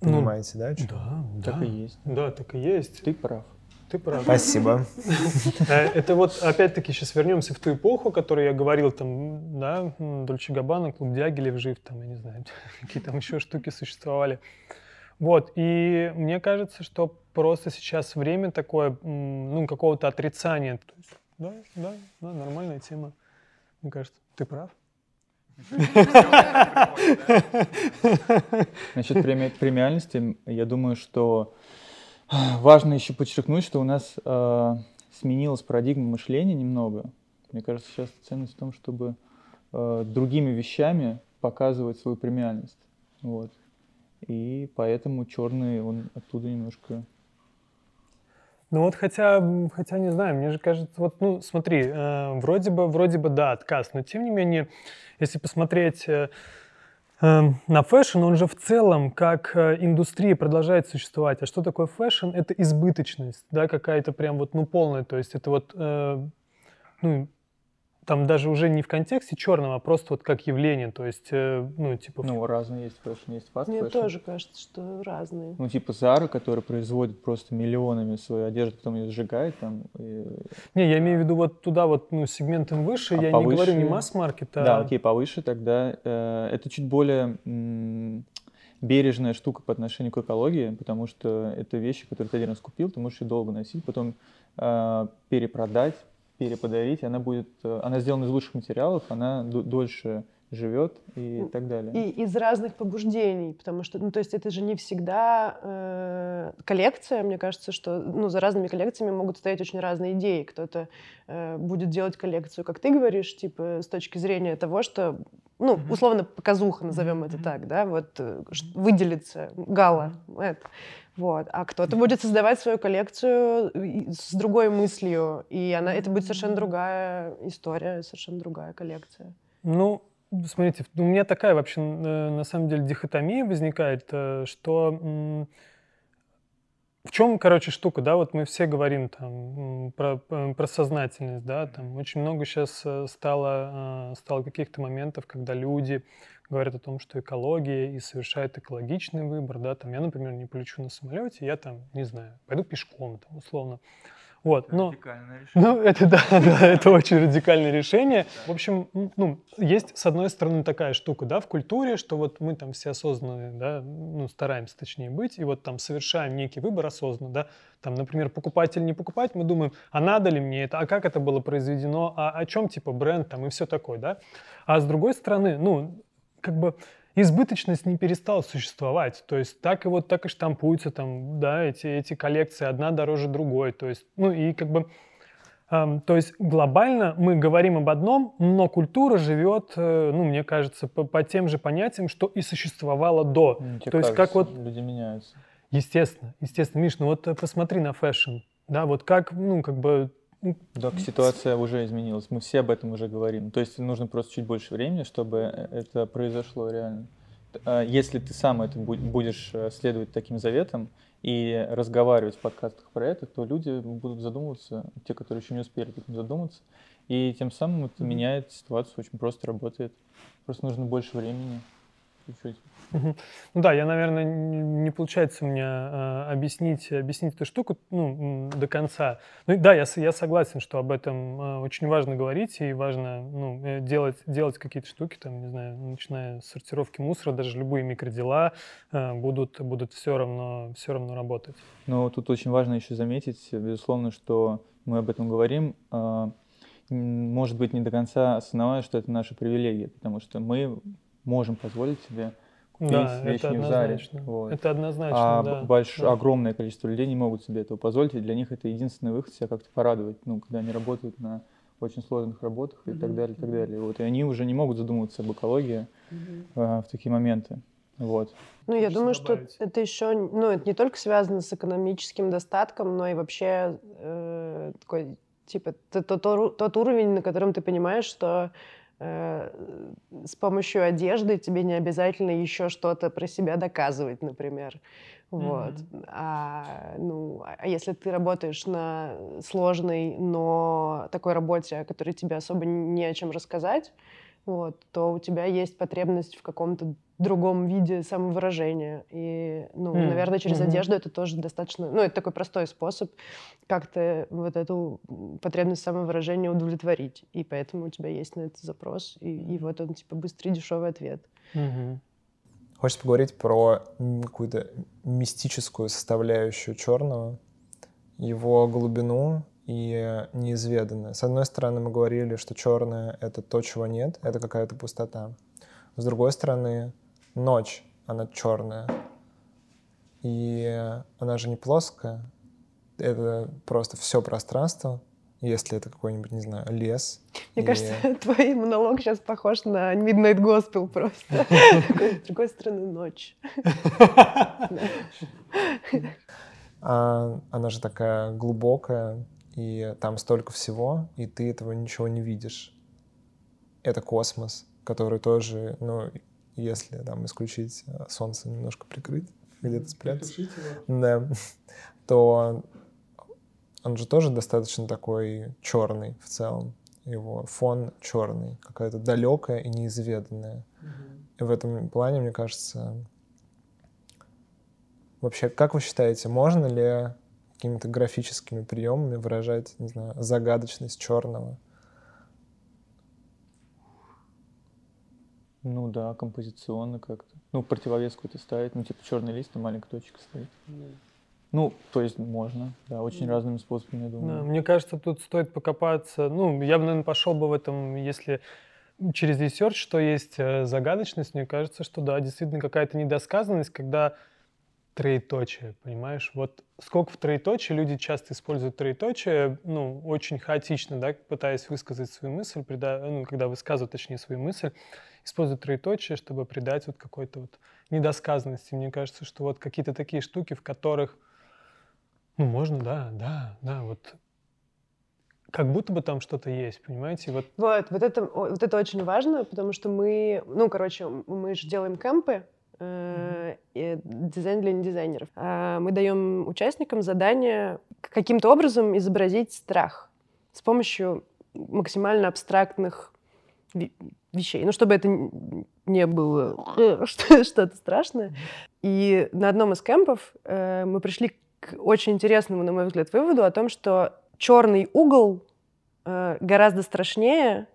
Понимаете, ну, да? Да, так да. и есть. Да, так и есть. Ты прав. Ты прав. Спасибо. Э, это вот, опять-таки, сейчас вернемся в ту эпоху, о которой я говорил, там, да, Дольче Габбана, Клуб Дягилев жив, там, я не знаю, какие там еще штуки существовали. Вот, и мне кажется, что просто сейчас время такое, ну, какого-то отрицания. То есть, да, да, да, нормальная тема. Мне кажется, ты прав. Насчет премиальности, я думаю, что важно еще подчеркнуть, что у нас э, сменилась парадигма мышления немного. Мне кажется, сейчас ценность в том, чтобы э, другими вещами показывать свою премиальность. Вот. И поэтому черный, он оттуда немножко ну вот хотя, хотя не знаю, мне же кажется, вот, ну смотри, э, вроде бы, вроде бы да, отказ, но тем не менее, если посмотреть э, на fashion, он же в целом как э, индустрия продолжает существовать. А что такое fashion? Это избыточность, да, какая-то прям вот, ну полная, то есть это вот, э, ну там даже уже не в контексте черного, а просто вот как явление, то есть, э, ну, типа... Ну, разные есть fashion, есть fast Мне тоже кажется, что разные. Ну, типа Zara, который производит просто миллионами свою одежду, потом ее сжигает там. И... Не, я имею в виду вот туда вот, ну, сегментом выше, а я повыше... не говорю не масс-маркет, а... Да, окей, повыше тогда. Э, это чуть более... Бережная штука по отношению к экологии, потому что это вещи, которые ты один раз купил, ты можешь их долго носить, потом э, перепродать, переподарить, она будет, э, она сделана из лучших материалов, она дольше живет и так далее. И из разных побуждений, потому что, ну, то есть это же не всегда э, коллекция. Мне кажется, что, ну, за разными коллекциями могут стоять очень разные идеи. Кто-то э, будет делать коллекцию, как ты говоришь, типа с точки зрения того, что, ну, условно показуха, назовем это так, да, вот э, выделится гала, это. Вот. А кто-то будет создавать свою коллекцию с другой мыслью, и она, это будет совершенно другая история, совершенно другая коллекция. Ну, смотрите, у меня такая вообще э, на самом деле дихотомия возникает, э, что в чем, короче, штука, да, вот мы все говорим там про, э, про сознательность, да, там очень много сейчас стало, стало каких-то моментов, когда люди говорят о том, что экология и совершают экологичный выбор, да, там я, например, не полечу на самолете, я там, не знаю, пойду пешком, там, условно. Вот, это но, радикальное решение. Ну, это да, да, это очень радикальное решение. В общем, ну, есть, с одной стороны, такая штука, да, в культуре, что вот мы там все осознанные, да, ну, стараемся, точнее, быть, и вот там совершаем некий выбор осознанно, да, там, например, покупать или не покупать, мы думаем, а надо ли мне это, а как это было произведено, а о чем, типа, бренд там и все такое, да. А с другой стороны, ну, как бы избыточность не перестала существовать. То есть так и вот так и штампуются там, да, эти, эти коллекции, одна дороже другой. То есть, ну и как бы, эм, то есть глобально мы говорим об одном, но культура живет, э, ну, мне кажется, по, по тем же понятиям, что и существовало до. Ну, то есть как вот... Люди меняются. Естественно, естественно. Миш, ну вот э, посмотри на fashion. Да, вот как, ну, как бы так, ситуация уже изменилась. Мы все об этом уже говорим. То есть нужно просто чуть больше времени, чтобы э, это произошло реально. А если ты сам это будешь э, следовать таким заветам и разговаривать в подкастах про это, то люди будут задумываться, те, которые еще не успели этим задуматься, и тем самым это меняет ситуацию, очень просто работает. Просто нужно больше времени чуть-чуть. Ну да, я, наверное, не получается меня э, объяснить, объяснить эту штуку ну, до конца. Ну да, я, я согласен, что об этом э, очень важно говорить и важно ну, э, делать, делать какие-то штуки, там, не знаю, начиная с сортировки мусора, даже любые микродела э, будут, будут все, равно, все равно работать. Но тут очень важно еще заметить, безусловно, что мы об этом говорим, э, может быть, не до конца осознавая, что это наша привилегия, потому что мы можем позволить себе купить да, вещь это не в Заре. Вот. Это однозначно, а да. Больш... да. Огромное количество людей не могут себе этого позволить, и для них это единственный выход себя как-то порадовать, ну, когда они работают на очень сложных работах и mm-hmm. так далее, и так далее. Вот. И они уже не могут задумываться об экологии mm-hmm. э, в такие моменты. Вот. Ну, я думаю, добавить? что это еще, ну, это не только связано с экономическим достатком, но и вообще э, такой, типа, тот, тот, тот уровень, на котором ты понимаешь, что с помощью одежды тебе не обязательно еще что-то про себя доказывать, например. Вот. Mm-hmm. А, ну, а если ты работаешь на сложной, но такой работе, о которой тебе особо не о чем рассказать, вот, то у тебя есть потребность в каком-то другом виде самовыражения. И, ну, mm. наверное, через mm-hmm. одежду это тоже достаточно... Ну, это такой простой способ как-то вот эту потребность самовыражения удовлетворить. И поэтому у тебя есть на это запрос, и, и вот он, типа, быстрый, дешевый ответ. Mm-hmm. Хочется поговорить про какую-то мистическую составляющую черного, его глубину и неизведанное. С одной стороны, мы говорили, что черное — это то, чего нет, это какая-то пустота. С другой стороны, ночь, она черная. И она же не плоская. Это просто все пространство, если это какой-нибудь, не знаю, лес. Мне и... кажется, твой монолог сейчас похож на Midnight Gospel просто. С другой стороны, ночь. А, она же такая глубокая, и там столько всего, и ты этого ничего не видишь. Это космос, который тоже, ну, если там исключить э, солнце, немножко прикрыть, где-то спрятать, да, то он же тоже достаточно такой черный в целом. Его фон черный, какая-то далекая и неизведанная. И в этом плане, мне кажется, вообще, как вы считаете, можно ли какими-то графическими приемами выражать, не знаю, загадочность черного? Ну да, композиционно как-то. Ну, противовес какой-то ставить, ну, типа черный лист и маленькая точка стоит. Mm. Ну, то есть можно, да, очень mm. разными способами, я думаю. Да, мне кажется, тут стоит покопаться. Ну, я бы, наверное, пошел бы в этом, если через research, что есть э, загадочность, мне кажется, что да, действительно какая-то недосказанность, когда троеточие, понимаешь? Вот сколько в троеточии люди часто используют троеточие, ну, очень хаотично, да, пытаясь высказать свою мысль, прида... ну, когда высказывают, точнее, свою мысль, используют троеточие, чтобы придать вот какой-то вот недосказанности. Мне кажется, что вот какие-то такие штуки, в которых, ну, можно, да, да, да, вот как будто бы там что-то есть, понимаете? Вот. вот, вот это, вот это очень важно, потому что мы, ну, короче, мы же делаем кемпы, э, дизайн для недизайнеров. А мы даем участникам задание каким-то образом изобразить страх с помощью максимально абстрактных вещей. Ну, чтобы это не было что-то страшное. И на одном из кемпов э, мы пришли к очень интересному, на мой взгляд, выводу о том, что черный угол э, гораздо страшнее,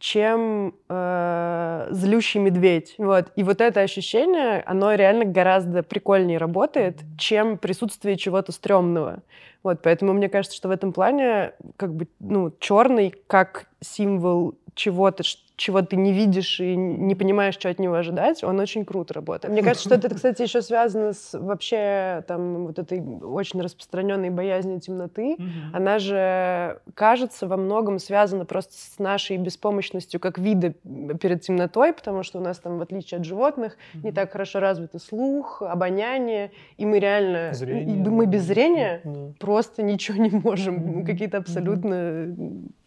чем э, злющий медведь. Вот. И вот это ощущение, оно реально гораздо прикольнее работает, чем присутствие чего-то стрёмного. Вот, поэтому мне кажется, что в этом плане как бы, ну, черный как символ чего-то, чего ты не видишь и не понимаешь, что от него ожидать, он очень круто работает. Мне кажется, что это, кстати, еще связано с вообще там вот этой очень распространенной боязнью темноты. Она же, кажется, во многом связана просто с нашей беспомощностью как вида перед темнотой, потому что у нас там, в отличие от животных, не так хорошо развиты слух, обоняние, и мы реально... Зрение. Мы без зрения просто ничего не можем. Какие-то абсолютно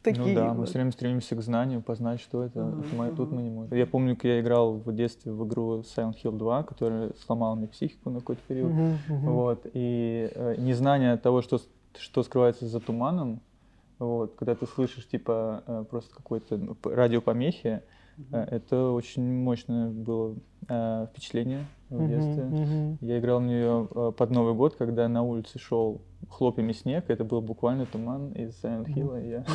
такие. Ну да, мы все время стремимся к знанию, познать, что это. Mm-hmm. Тут мы не можем. Я помню, как я играл в детстве в игру Silent Hill 2, которая сломала мне психику на какой-то период. Mm-hmm. Вот. И э, незнание того, что, что скрывается за туманом, вот, когда ты слышишь, типа, э, просто какой-то радиопомехи, mm-hmm. это очень мощное было э, впечатление в детстве. Mm-hmm. Я играл в нее э, под Новый год, когда на улице шел хлопьями снег, это был буквально туман из Silent Hill.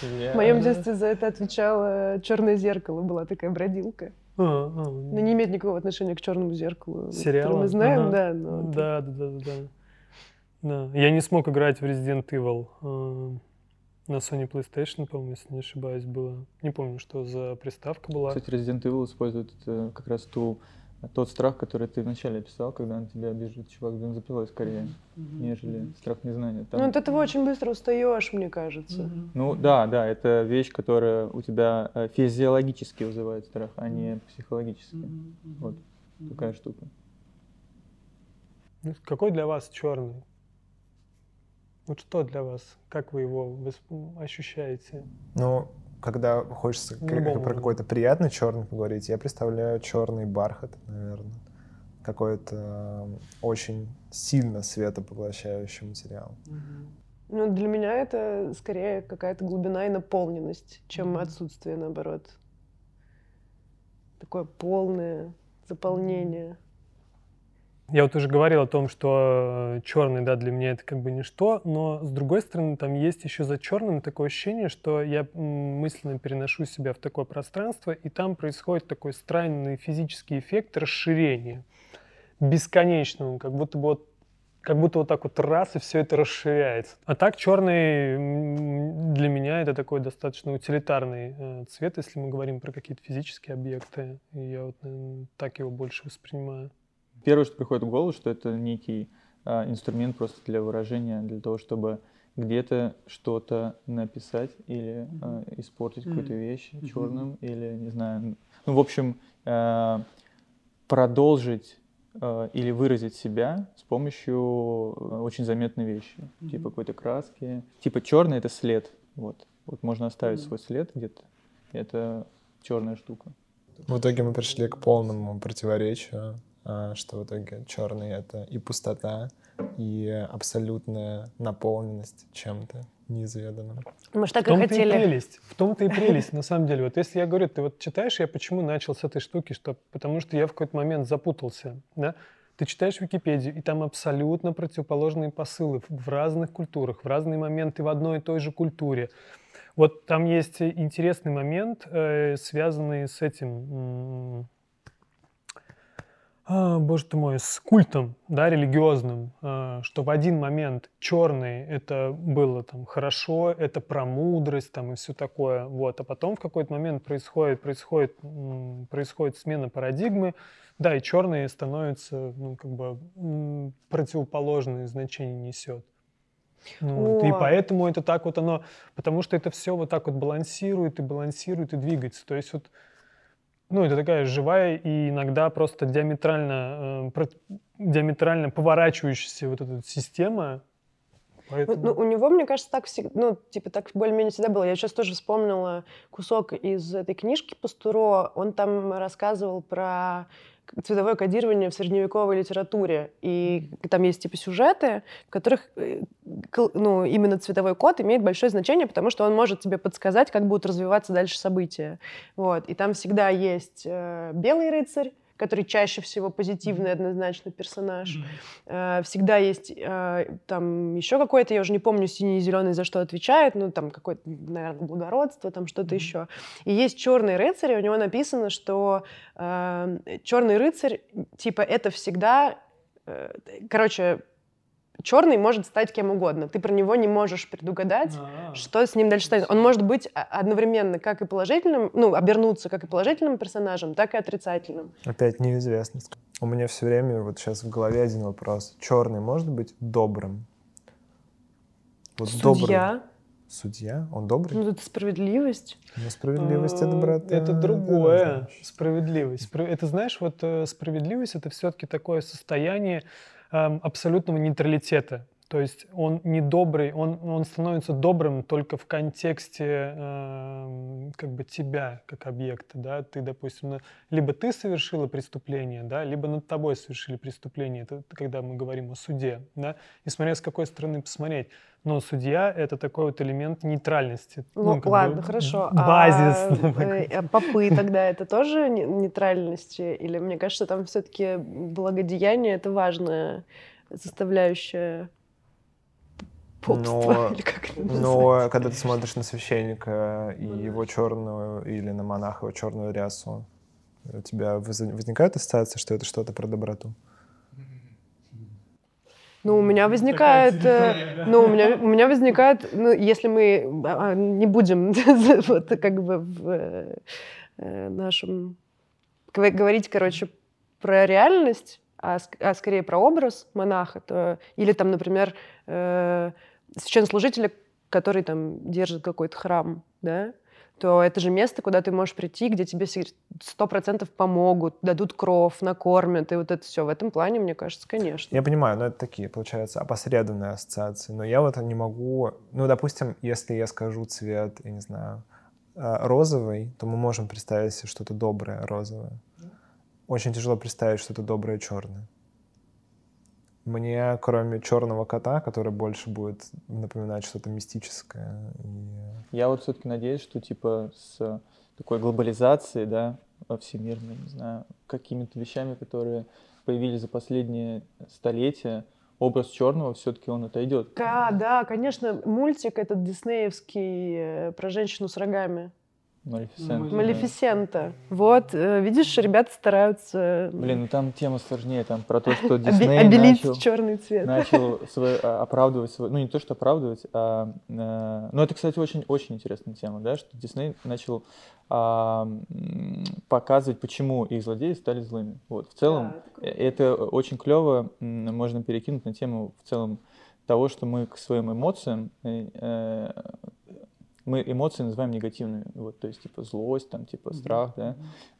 В моем детстве за это отвечало черное зеркало, была такая бродилка. А, а, Но не имеет никакого отношения к черному зеркалу, Сериал? мы знаем, да. Да, да, да, да. Я не смог играть в Resident Evil э, на Sony PlayStation, по-моему, если не ошибаюсь, было. Не помню, что за приставка была. Кстати, Resident Evil использует э, как раз ту тот страх, который ты вначале описал, когда на тебя бежит чувак с бензопилой скорее, mm-hmm. нежели mm-hmm. страх незнания. Там... Ну, от этого очень быстро устаешь, мне кажется. Mm-hmm. Ну, да, да, это вещь, которая у тебя э, физиологически вызывает страх, а не психологически. Mm-hmm. Вот такая штука. Ну, какой для вас черный? Вот что для вас? Как вы его ощущаете? Ну, когда хочется ну, про какой-то приятный черный поговорить, я представляю черный бархат, наверное. Какой-то очень сильно светопоглощающий материал. Ну, для меня это скорее какая-то глубина и наполненность, чем отсутствие, наоборот. такое полное заполнение. Я вот уже говорил о том, что черный, да, для меня это как бы ничто, но с другой стороны, там есть еще за черным такое ощущение, что я мысленно переношу себя в такое пространство, и там происходит такой странный физический эффект расширения бесконечного, как будто бы вот как будто вот так вот раз, и все это расширяется. А так черный для меня это такой достаточно утилитарный э, цвет, если мы говорим про какие-то физические объекты. Я вот наверное, так его больше воспринимаю. Первое, что приходит в голову, что это некий а, инструмент просто для выражения, для того, чтобы где-то что-то написать или а, испортить mm-hmm. какую-то вещь mm-hmm. черным или, не знаю, ну, в общем, а, продолжить а, или выразить себя с помощью а, очень заметной вещи, mm-hmm. типа какой-то краски. Типа черный — это след, вот. Вот можно оставить mm-hmm. свой след где-то, это черная штука. В итоге мы пришли к полному противоречию, что в итоге черный — это и пустота, и абсолютная наполненность чем-то неизведанным. Мы же так в том-то и хотели. И прелесть, в том-то и прелесть, на самом деле. Вот если я говорю, ты вот читаешь, я почему начал с этой штуки, что потому что я в какой-то момент запутался, да? Ты читаешь Википедию, и там абсолютно противоположные посылы в разных культурах, в разные моменты в одной и той же культуре. Вот там есть интересный момент, э, связанный с этим, а, боже ты мой, с культом, да, религиозным, а, что в один момент черный это было там хорошо, это про мудрость там и все такое, вот, а потом в какой-то момент происходит, происходит, происходит смена парадигмы, да, и черный становится, ну, как бы противоположное значение несет. Ну, вот, и поэтому это так вот оно, потому что это все вот так вот балансирует и балансирует и двигается. То есть вот ну, это такая живая и иногда просто диаметрально, э, диаметрально поворачивающаяся вот эта система. Поэтому... Ну, у него, мне кажется, так всегда, ну, типа, так более-менее всегда было. Я сейчас тоже вспомнила кусок из этой книжки Пастуро. Он там рассказывал про цветовое кодирование в средневековой литературе. И там есть типа сюжеты, в которых э, ну, именно цветовой код имеет большое значение, потому что он может тебе подсказать, как будут развиваться дальше события. Вот. И там всегда есть э, белый рыцарь, который чаще всего позитивный однозначно персонаж. Mm-hmm. Всегда есть э, там еще какой-то, я уже не помню, синий и зеленый за что отвечает, ну там какое-то, наверное, благородство, там что-то mm-hmm. еще. И есть черный рыцарь, и у него написано, что э, черный рыцарь, типа, это всегда, э, короче, черный может стать кем угодно. Ты про него не можешь предугадать, А-а-а. что с ним дальше станет. Он может быть одновременно как и положительным, ну, обернуться как и положительным персонажем, так и отрицательным. Опять неизвестность. У меня все время вот сейчас в голове один вопрос. Черный может быть добрым? Вот Судья. Добрым. Судья? Он добрый? Ну, это справедливость. Ну, справедливость это, брат... Это другое. Справедливость. Это, знаешь, вот э, справедливость — это все-таки такое состояние, абсолютного нейтралитета. То есть он не добрый, он, он становится добрым только в контексте э, как бы тебя как объекта, да, ты, допустим, либо ты совершила преступление, да, либо над тобой совершили преступление, это когда мы говорим о суде, да, и смотря с какой стороны посмотреть. Но судья — это такой вот элемент нейтральности. Ну, ну ладно, бы, хорошо. Базис. А, э, попы тогда это тоже нейтральности? Или мне кажется, там все-таки благодеяние — это важная составляющая попства, но, или как это Но когда ты смотришь на священника и его черную, или на монаха его черную рясу, у тебя возникает ассоциация, что это что-то про доброту? Ну, у меня возникает, э, ну, у меня, у меня возникает, ну, если мы а, не будем вот как бы в э, нашем говорить, короче, про реальность, а, а скорее про образ монаха, то или там, например, э, священнослужителя, который там держит какой-то храм, да, то это же место, куда ты можешь прийти, где тебе сто процентов помогут, дадут кров, накормят, и вот это все. В этом плане, мне кажется, конечно. Я понимаю, но это такие, получается, опосредованные ассоциации. Но я вот не могу... Ну, допустим, если я скажу цвет, я не знаю, а, розовый, то мы можем представить себе что-то доброе розовое. Очень тяжело представить что-то доброе черное. Мне, кроме черного кота, который больше будет напоминать что-то мистическое. И... Я вот все-таки надеюсь, что типа с такой глобализацией, да, всемирной, не знаю, какими-то вещами, которые появились за последние столетия, образ черного все-таки он отойдет. Да, да, конечно, мультик этот диснеевский э, про женщину с рогами. Малефисента. Малефисента. Вот, э, видишь, ребята стараются... Блин, ну там тема сложнее, там про то, что Дисней Обелить начал, черный цвет. начал свой, а, оправдывать свой... Ну, не то, что оправдывать, а... э, Ну, это, кстати, очень-очень интересная тема, да, что Дисней начал а, показывать, почему их злодеи стали злыми. Вот, в целом, да, это, это очень клево можно перекинуть на тему в целом того, что мы к своим эмоциям э, э мы эмоции называем негативными. Вот, то есть, типа, злость, там, типа, страх, да,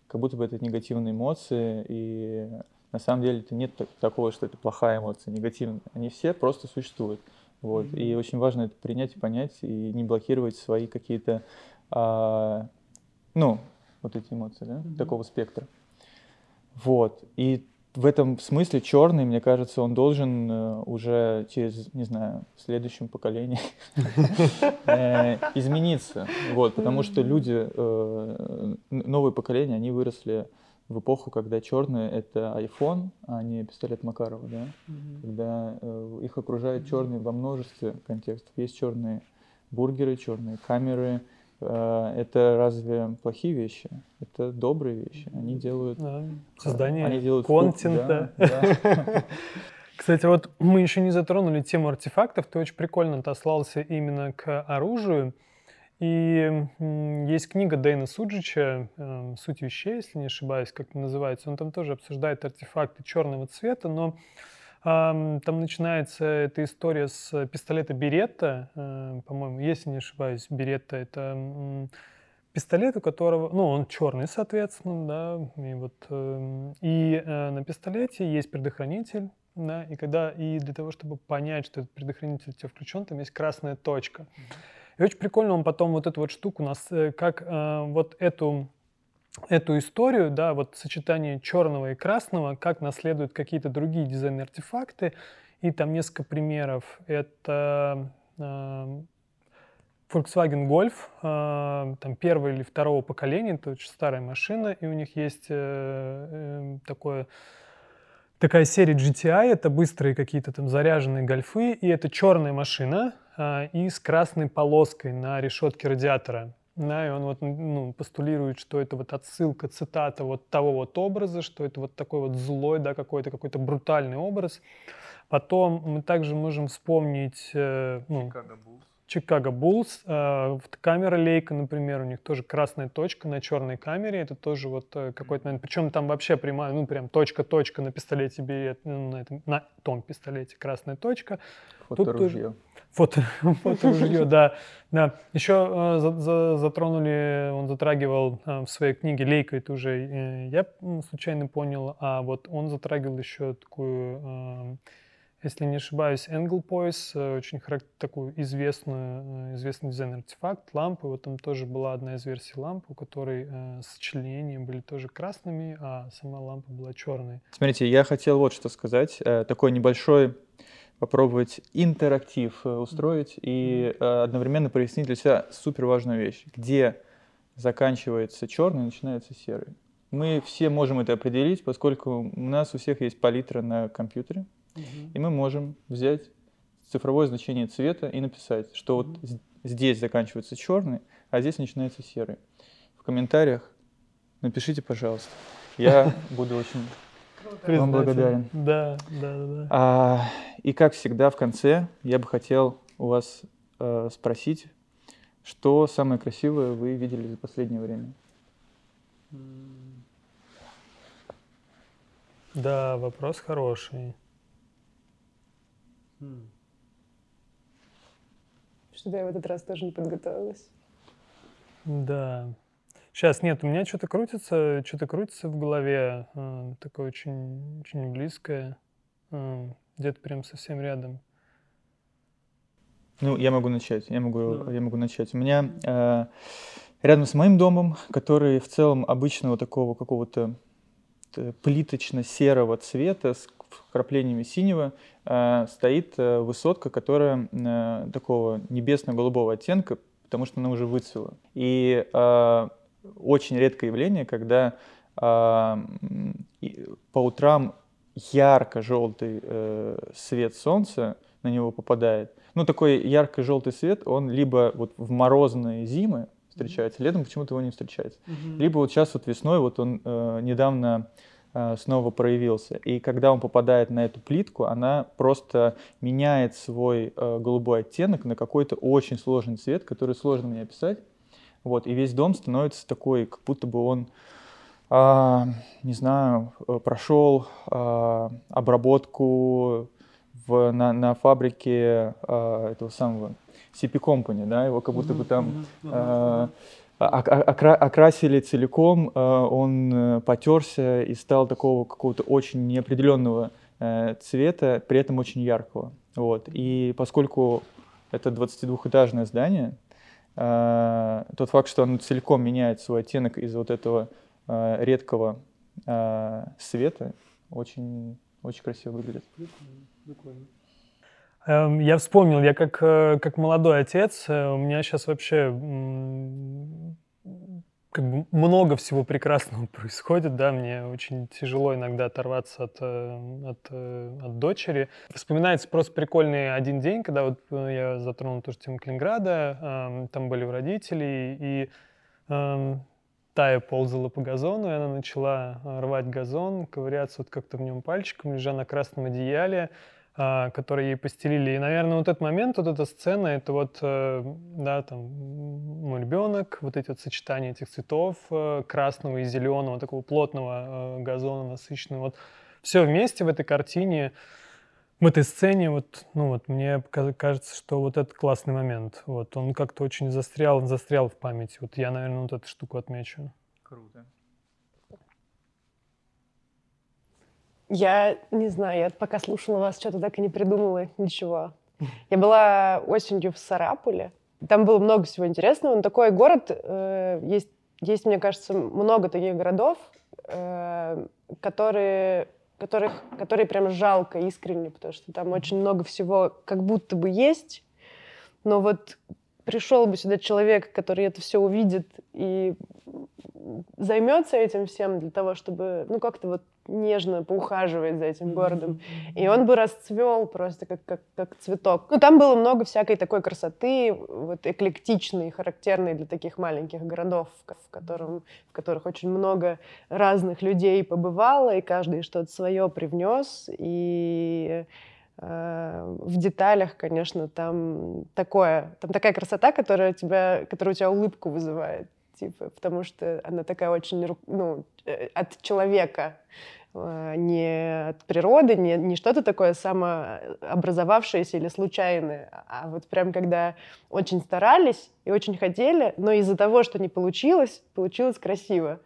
как будто бы это негативные эмоции, и на самом деле это нет такого, что это плохая эмоция, негативная. Они все просто существуют. Вот. И очень важно это принять и понять, и не блокировать свои какие-то, а, ну, вот эти эмоции, да, такого спектра. Вот. И в этом смысле черный, мне кажется, он должен э, уже через, не знаю, в следующем поколении э, измениться. Вот, потому что люди, э, новое поколение, они выросли в эпоху, когда черный это iPhone, а не пистолет Макарова, да? Когда их окружает черный во множестве контекстов. Есть черные бургеры, черные камеры, это разве плохие вещи? Это добрые вещи. Они делают... Да. Создание они делают контента. Да, да. Кстати, вот мы еще не затронули тему артефактов. Ты очень прикольно отослался именно к оружию. И есть книга Дэйна Суджича э, «Суть вещей», если не ошибаюсь, как называется. Он там тоже обсуждает артефакты черного цвета, но там начинается эта история с пистолета Беретта, э, по-моему, если не ошибаюсь, Беретта это пистолет, у которого, ну, он черный, соответственно, да, и вот, эм, и э, на пистолете есть предохранитель, да, и когда, и для того, чтобы понять, что этот предохранитель у тебя включен, там есть красная точка. И очень прикольно он потом вот эту вот штуку, нас, э, как вот эту эту историю, да, вот сочетание черного и красного, как наследуют какие-то другие дизайн-артефакты. И там несколько примеров. Это э, Volkswagen Golf, э, там первого или второго поколения, это очень старая машина, и у них есть э, э, такое такая серия GTI, это быстрые какие-то там заряженные гольфы, и это черная машина э, и с красной полоской на решетке радиатора. Да, и он вот ну, постулирует, что это вот отсылка, цитата вот того вот образа, что это вот такой вот злой, да, какой-то какой-то брутальный образ. Потом мы также можем вспомнить... Э, ну, Chicago Bulls. Chicago Bulls. Э, камера Лейка, например, у них тоже красная точка на черной камере. Это тоже вот э, какой-то момент. Причем там вообще прямая, ну прям точка-точка на пистолете берет, ну, на, этом, на том пистолете красная точка. Фоторужье. Тут Фото, фоторужье, да. да. Еще э, за, за, затронули, он затрагивал э, в своей книге «Лейка», это уже э, я случайно понял, а вот он затрагивал еще такую, если не ошибаюсь, Angle Poise, очень такую известную, известный дизайн-артефакт, лампы. Вот там тоже была одна из версий лампы, у которой сочленения были тоже красными, а сама лампа была черной. Смотрите, я хотел вот что сказать. Такой небольшой попробовать интерактив э, устроить и э, одновременно прояснить для себя супер важную вещь, где заканчивается черный и начинается серый. Мы все можем это определить, поскольку у нас у всех есть палитра на компьютере, угу. и мы можем взять цифровое значение цвета и написать, что угу. вот здесь заканчивается черный, а здесь начинается серый. В комментариях напишите, пожалуйста. Я буду очень вам благодарен. Да, да, да. да. А, и как всегда в конце я бы хотел у вас э, спросить, что самое красивое вы видели за последнее время? Да, вопрос хороший. Что-то я в этот раз тоже не подготовилась. Да. Сейчас нет, у меня что-то крутится, что-то крутится в голове, э, такое очень, очень близкое, э, где-то прям совсем рядом. Ну, я могу начать, я могу, да. я могу начать. У меня э, рядом с моим домом, который в целом обычного такого какого-то э, плиточно-серого цвета с вкраплениями синего, э, стоит э, высотка, которая э, такого небесно-голубого оттенка, потому что она уже выцвела. И э, очень редкое явление, когда по утрам ярко-желтый э, свет солнца на него попадает. Ну, такой ярко-желтый свет, он либо вот в морозные зимы встречается, летом почему-то его не встречается. Mm-hmm. Либо вот сейчас вот весной, вот он э, недавно э, снова проявился. И когда он попадает на эту плитку, она просто меняет свой э, голубой оттенок на какой-то очень сложный цвет, который сложно мне описать. Вот, и весь дом становится такой, как будто бы он а, не знаю, э, прошел а, обработку в, на, на фабрике а, этого самого CP Company, да, его как будто бы там а, окра окрасили целиком, а, он э, потерся и стал такого какого-то очень неопределенного а, цвета, при этом очень яркого. Вот. И поскольку это 22-этажное здание, а, тот факт, что оно целиком меняет свой оттенок из вот этого Э, редкого э, света очень, очень красиво выглядит. Эм, я вспомнил, я как, э, как молодой отец, у меня сейчас вообще как бы много всего прекрасного происходит, да, мне очень тяжело иногда оторваться от, от, от дочери. Вспоминается просто прикольный один день, когда вот я затронул ту же тему Калининграда, эм, там были у родителей, и эм, Тая ползала по газону, и она начала рвать газон, ковыряться вот как-то в нем пальчиком, лежа на красном одеяле, а, которое ей постелили. И, наверное, вот этот момент, вот эта сцена, это вот, э, да, там, мой ребенок, вот эти вот сочетания этих цветов, э, красного и зеленого, такого плотного э, газона, насыщенного, вот все вместе в этой картине, в этой сцене, вот, ну вот, мне кажется, что вот этот классный момент, вот, он как-то очень застрял, застрял в памяти. Вот я, наверное, вот эту штуку отмечу. Круто. Я не знаю, я пока слушала вас, что-то так и не придумала ничего. Я была осенью в Сарапуле. Там было много всего интересного. Но такой город, э, есть, есть, мне кажется, много таких городов, э, которые которых, которые прям жалко искренне, потому что там очень много всего как будто бы есть, но вот пришел бы сюда человек, который это все увидит и займется этим всем для того, чтобы, ну, как-то вот нежно поухаживать за этим городом. И он бы расцвел просто как, как, как цветок. Ну, там было много всякой такой красоты, вот эклектичной, характерной для таких маленьких городов, в, котором, в которых очень много разных людей побывало, и каждый что-то свое привнес. И э, в деталях, конечно, там такое, там такая красота, которая тебя, которая у тебя улыбку вызывает типа, потому что она такая очень, ну, э, от человека, а, не от природы, не, не что-то такое самообразовавшееся или случайное, а вот прям когда очень старались и очень хотели, но из-за того, что не получилось, получилось красиво.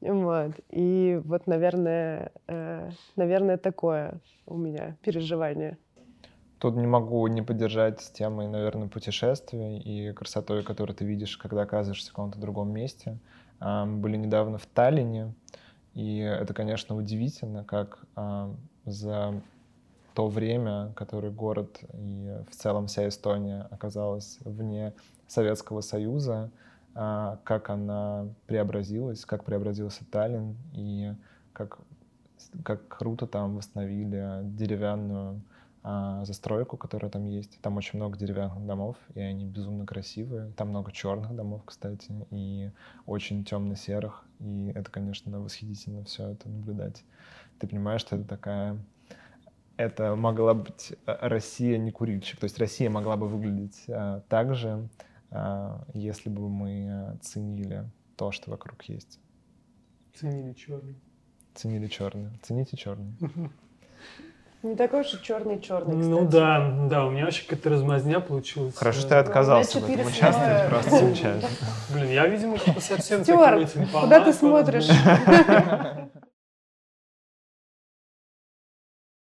Вот. И вот, наверное, э, наверное, такое у меня переживание. Тут не могу не поддержать с темой, наверное, путешествий и красотой, которую ты видишь, когда оказываешься в каком-то другом месте. Мы были недавно в Таллине, и это, конечно, удивительно, как за то время, которое город и в целом вся Эстония оказалась вне Советского Союза, а, как она преобразилась, как преобразился Таллин, и как, как круто там восстановили деревянную а, застройку, которая там есть. Там очень много деревянных домов, и они безумно красивые. Там много черных домов, кстати, и очень темно-серых. И это, конечно, восхитительно все это наблюдать. Ты понимаешь, что это такая... Это могла быть э, Россия не курильщик. То есть Россия могла бы выглядеть а, так же, а, если бы мы ценили то, что вокруг есть. Ценили черный. Ценили черный. Цените черный. Не такой уж и черный-черный, Ну да, да, у меня вообще какая-то размазня получилась. Хорошо, что ты отказался в этом участвовать, просто замечательно. Блин, я, видимо, совсем Стюарт, куда ты смотришь?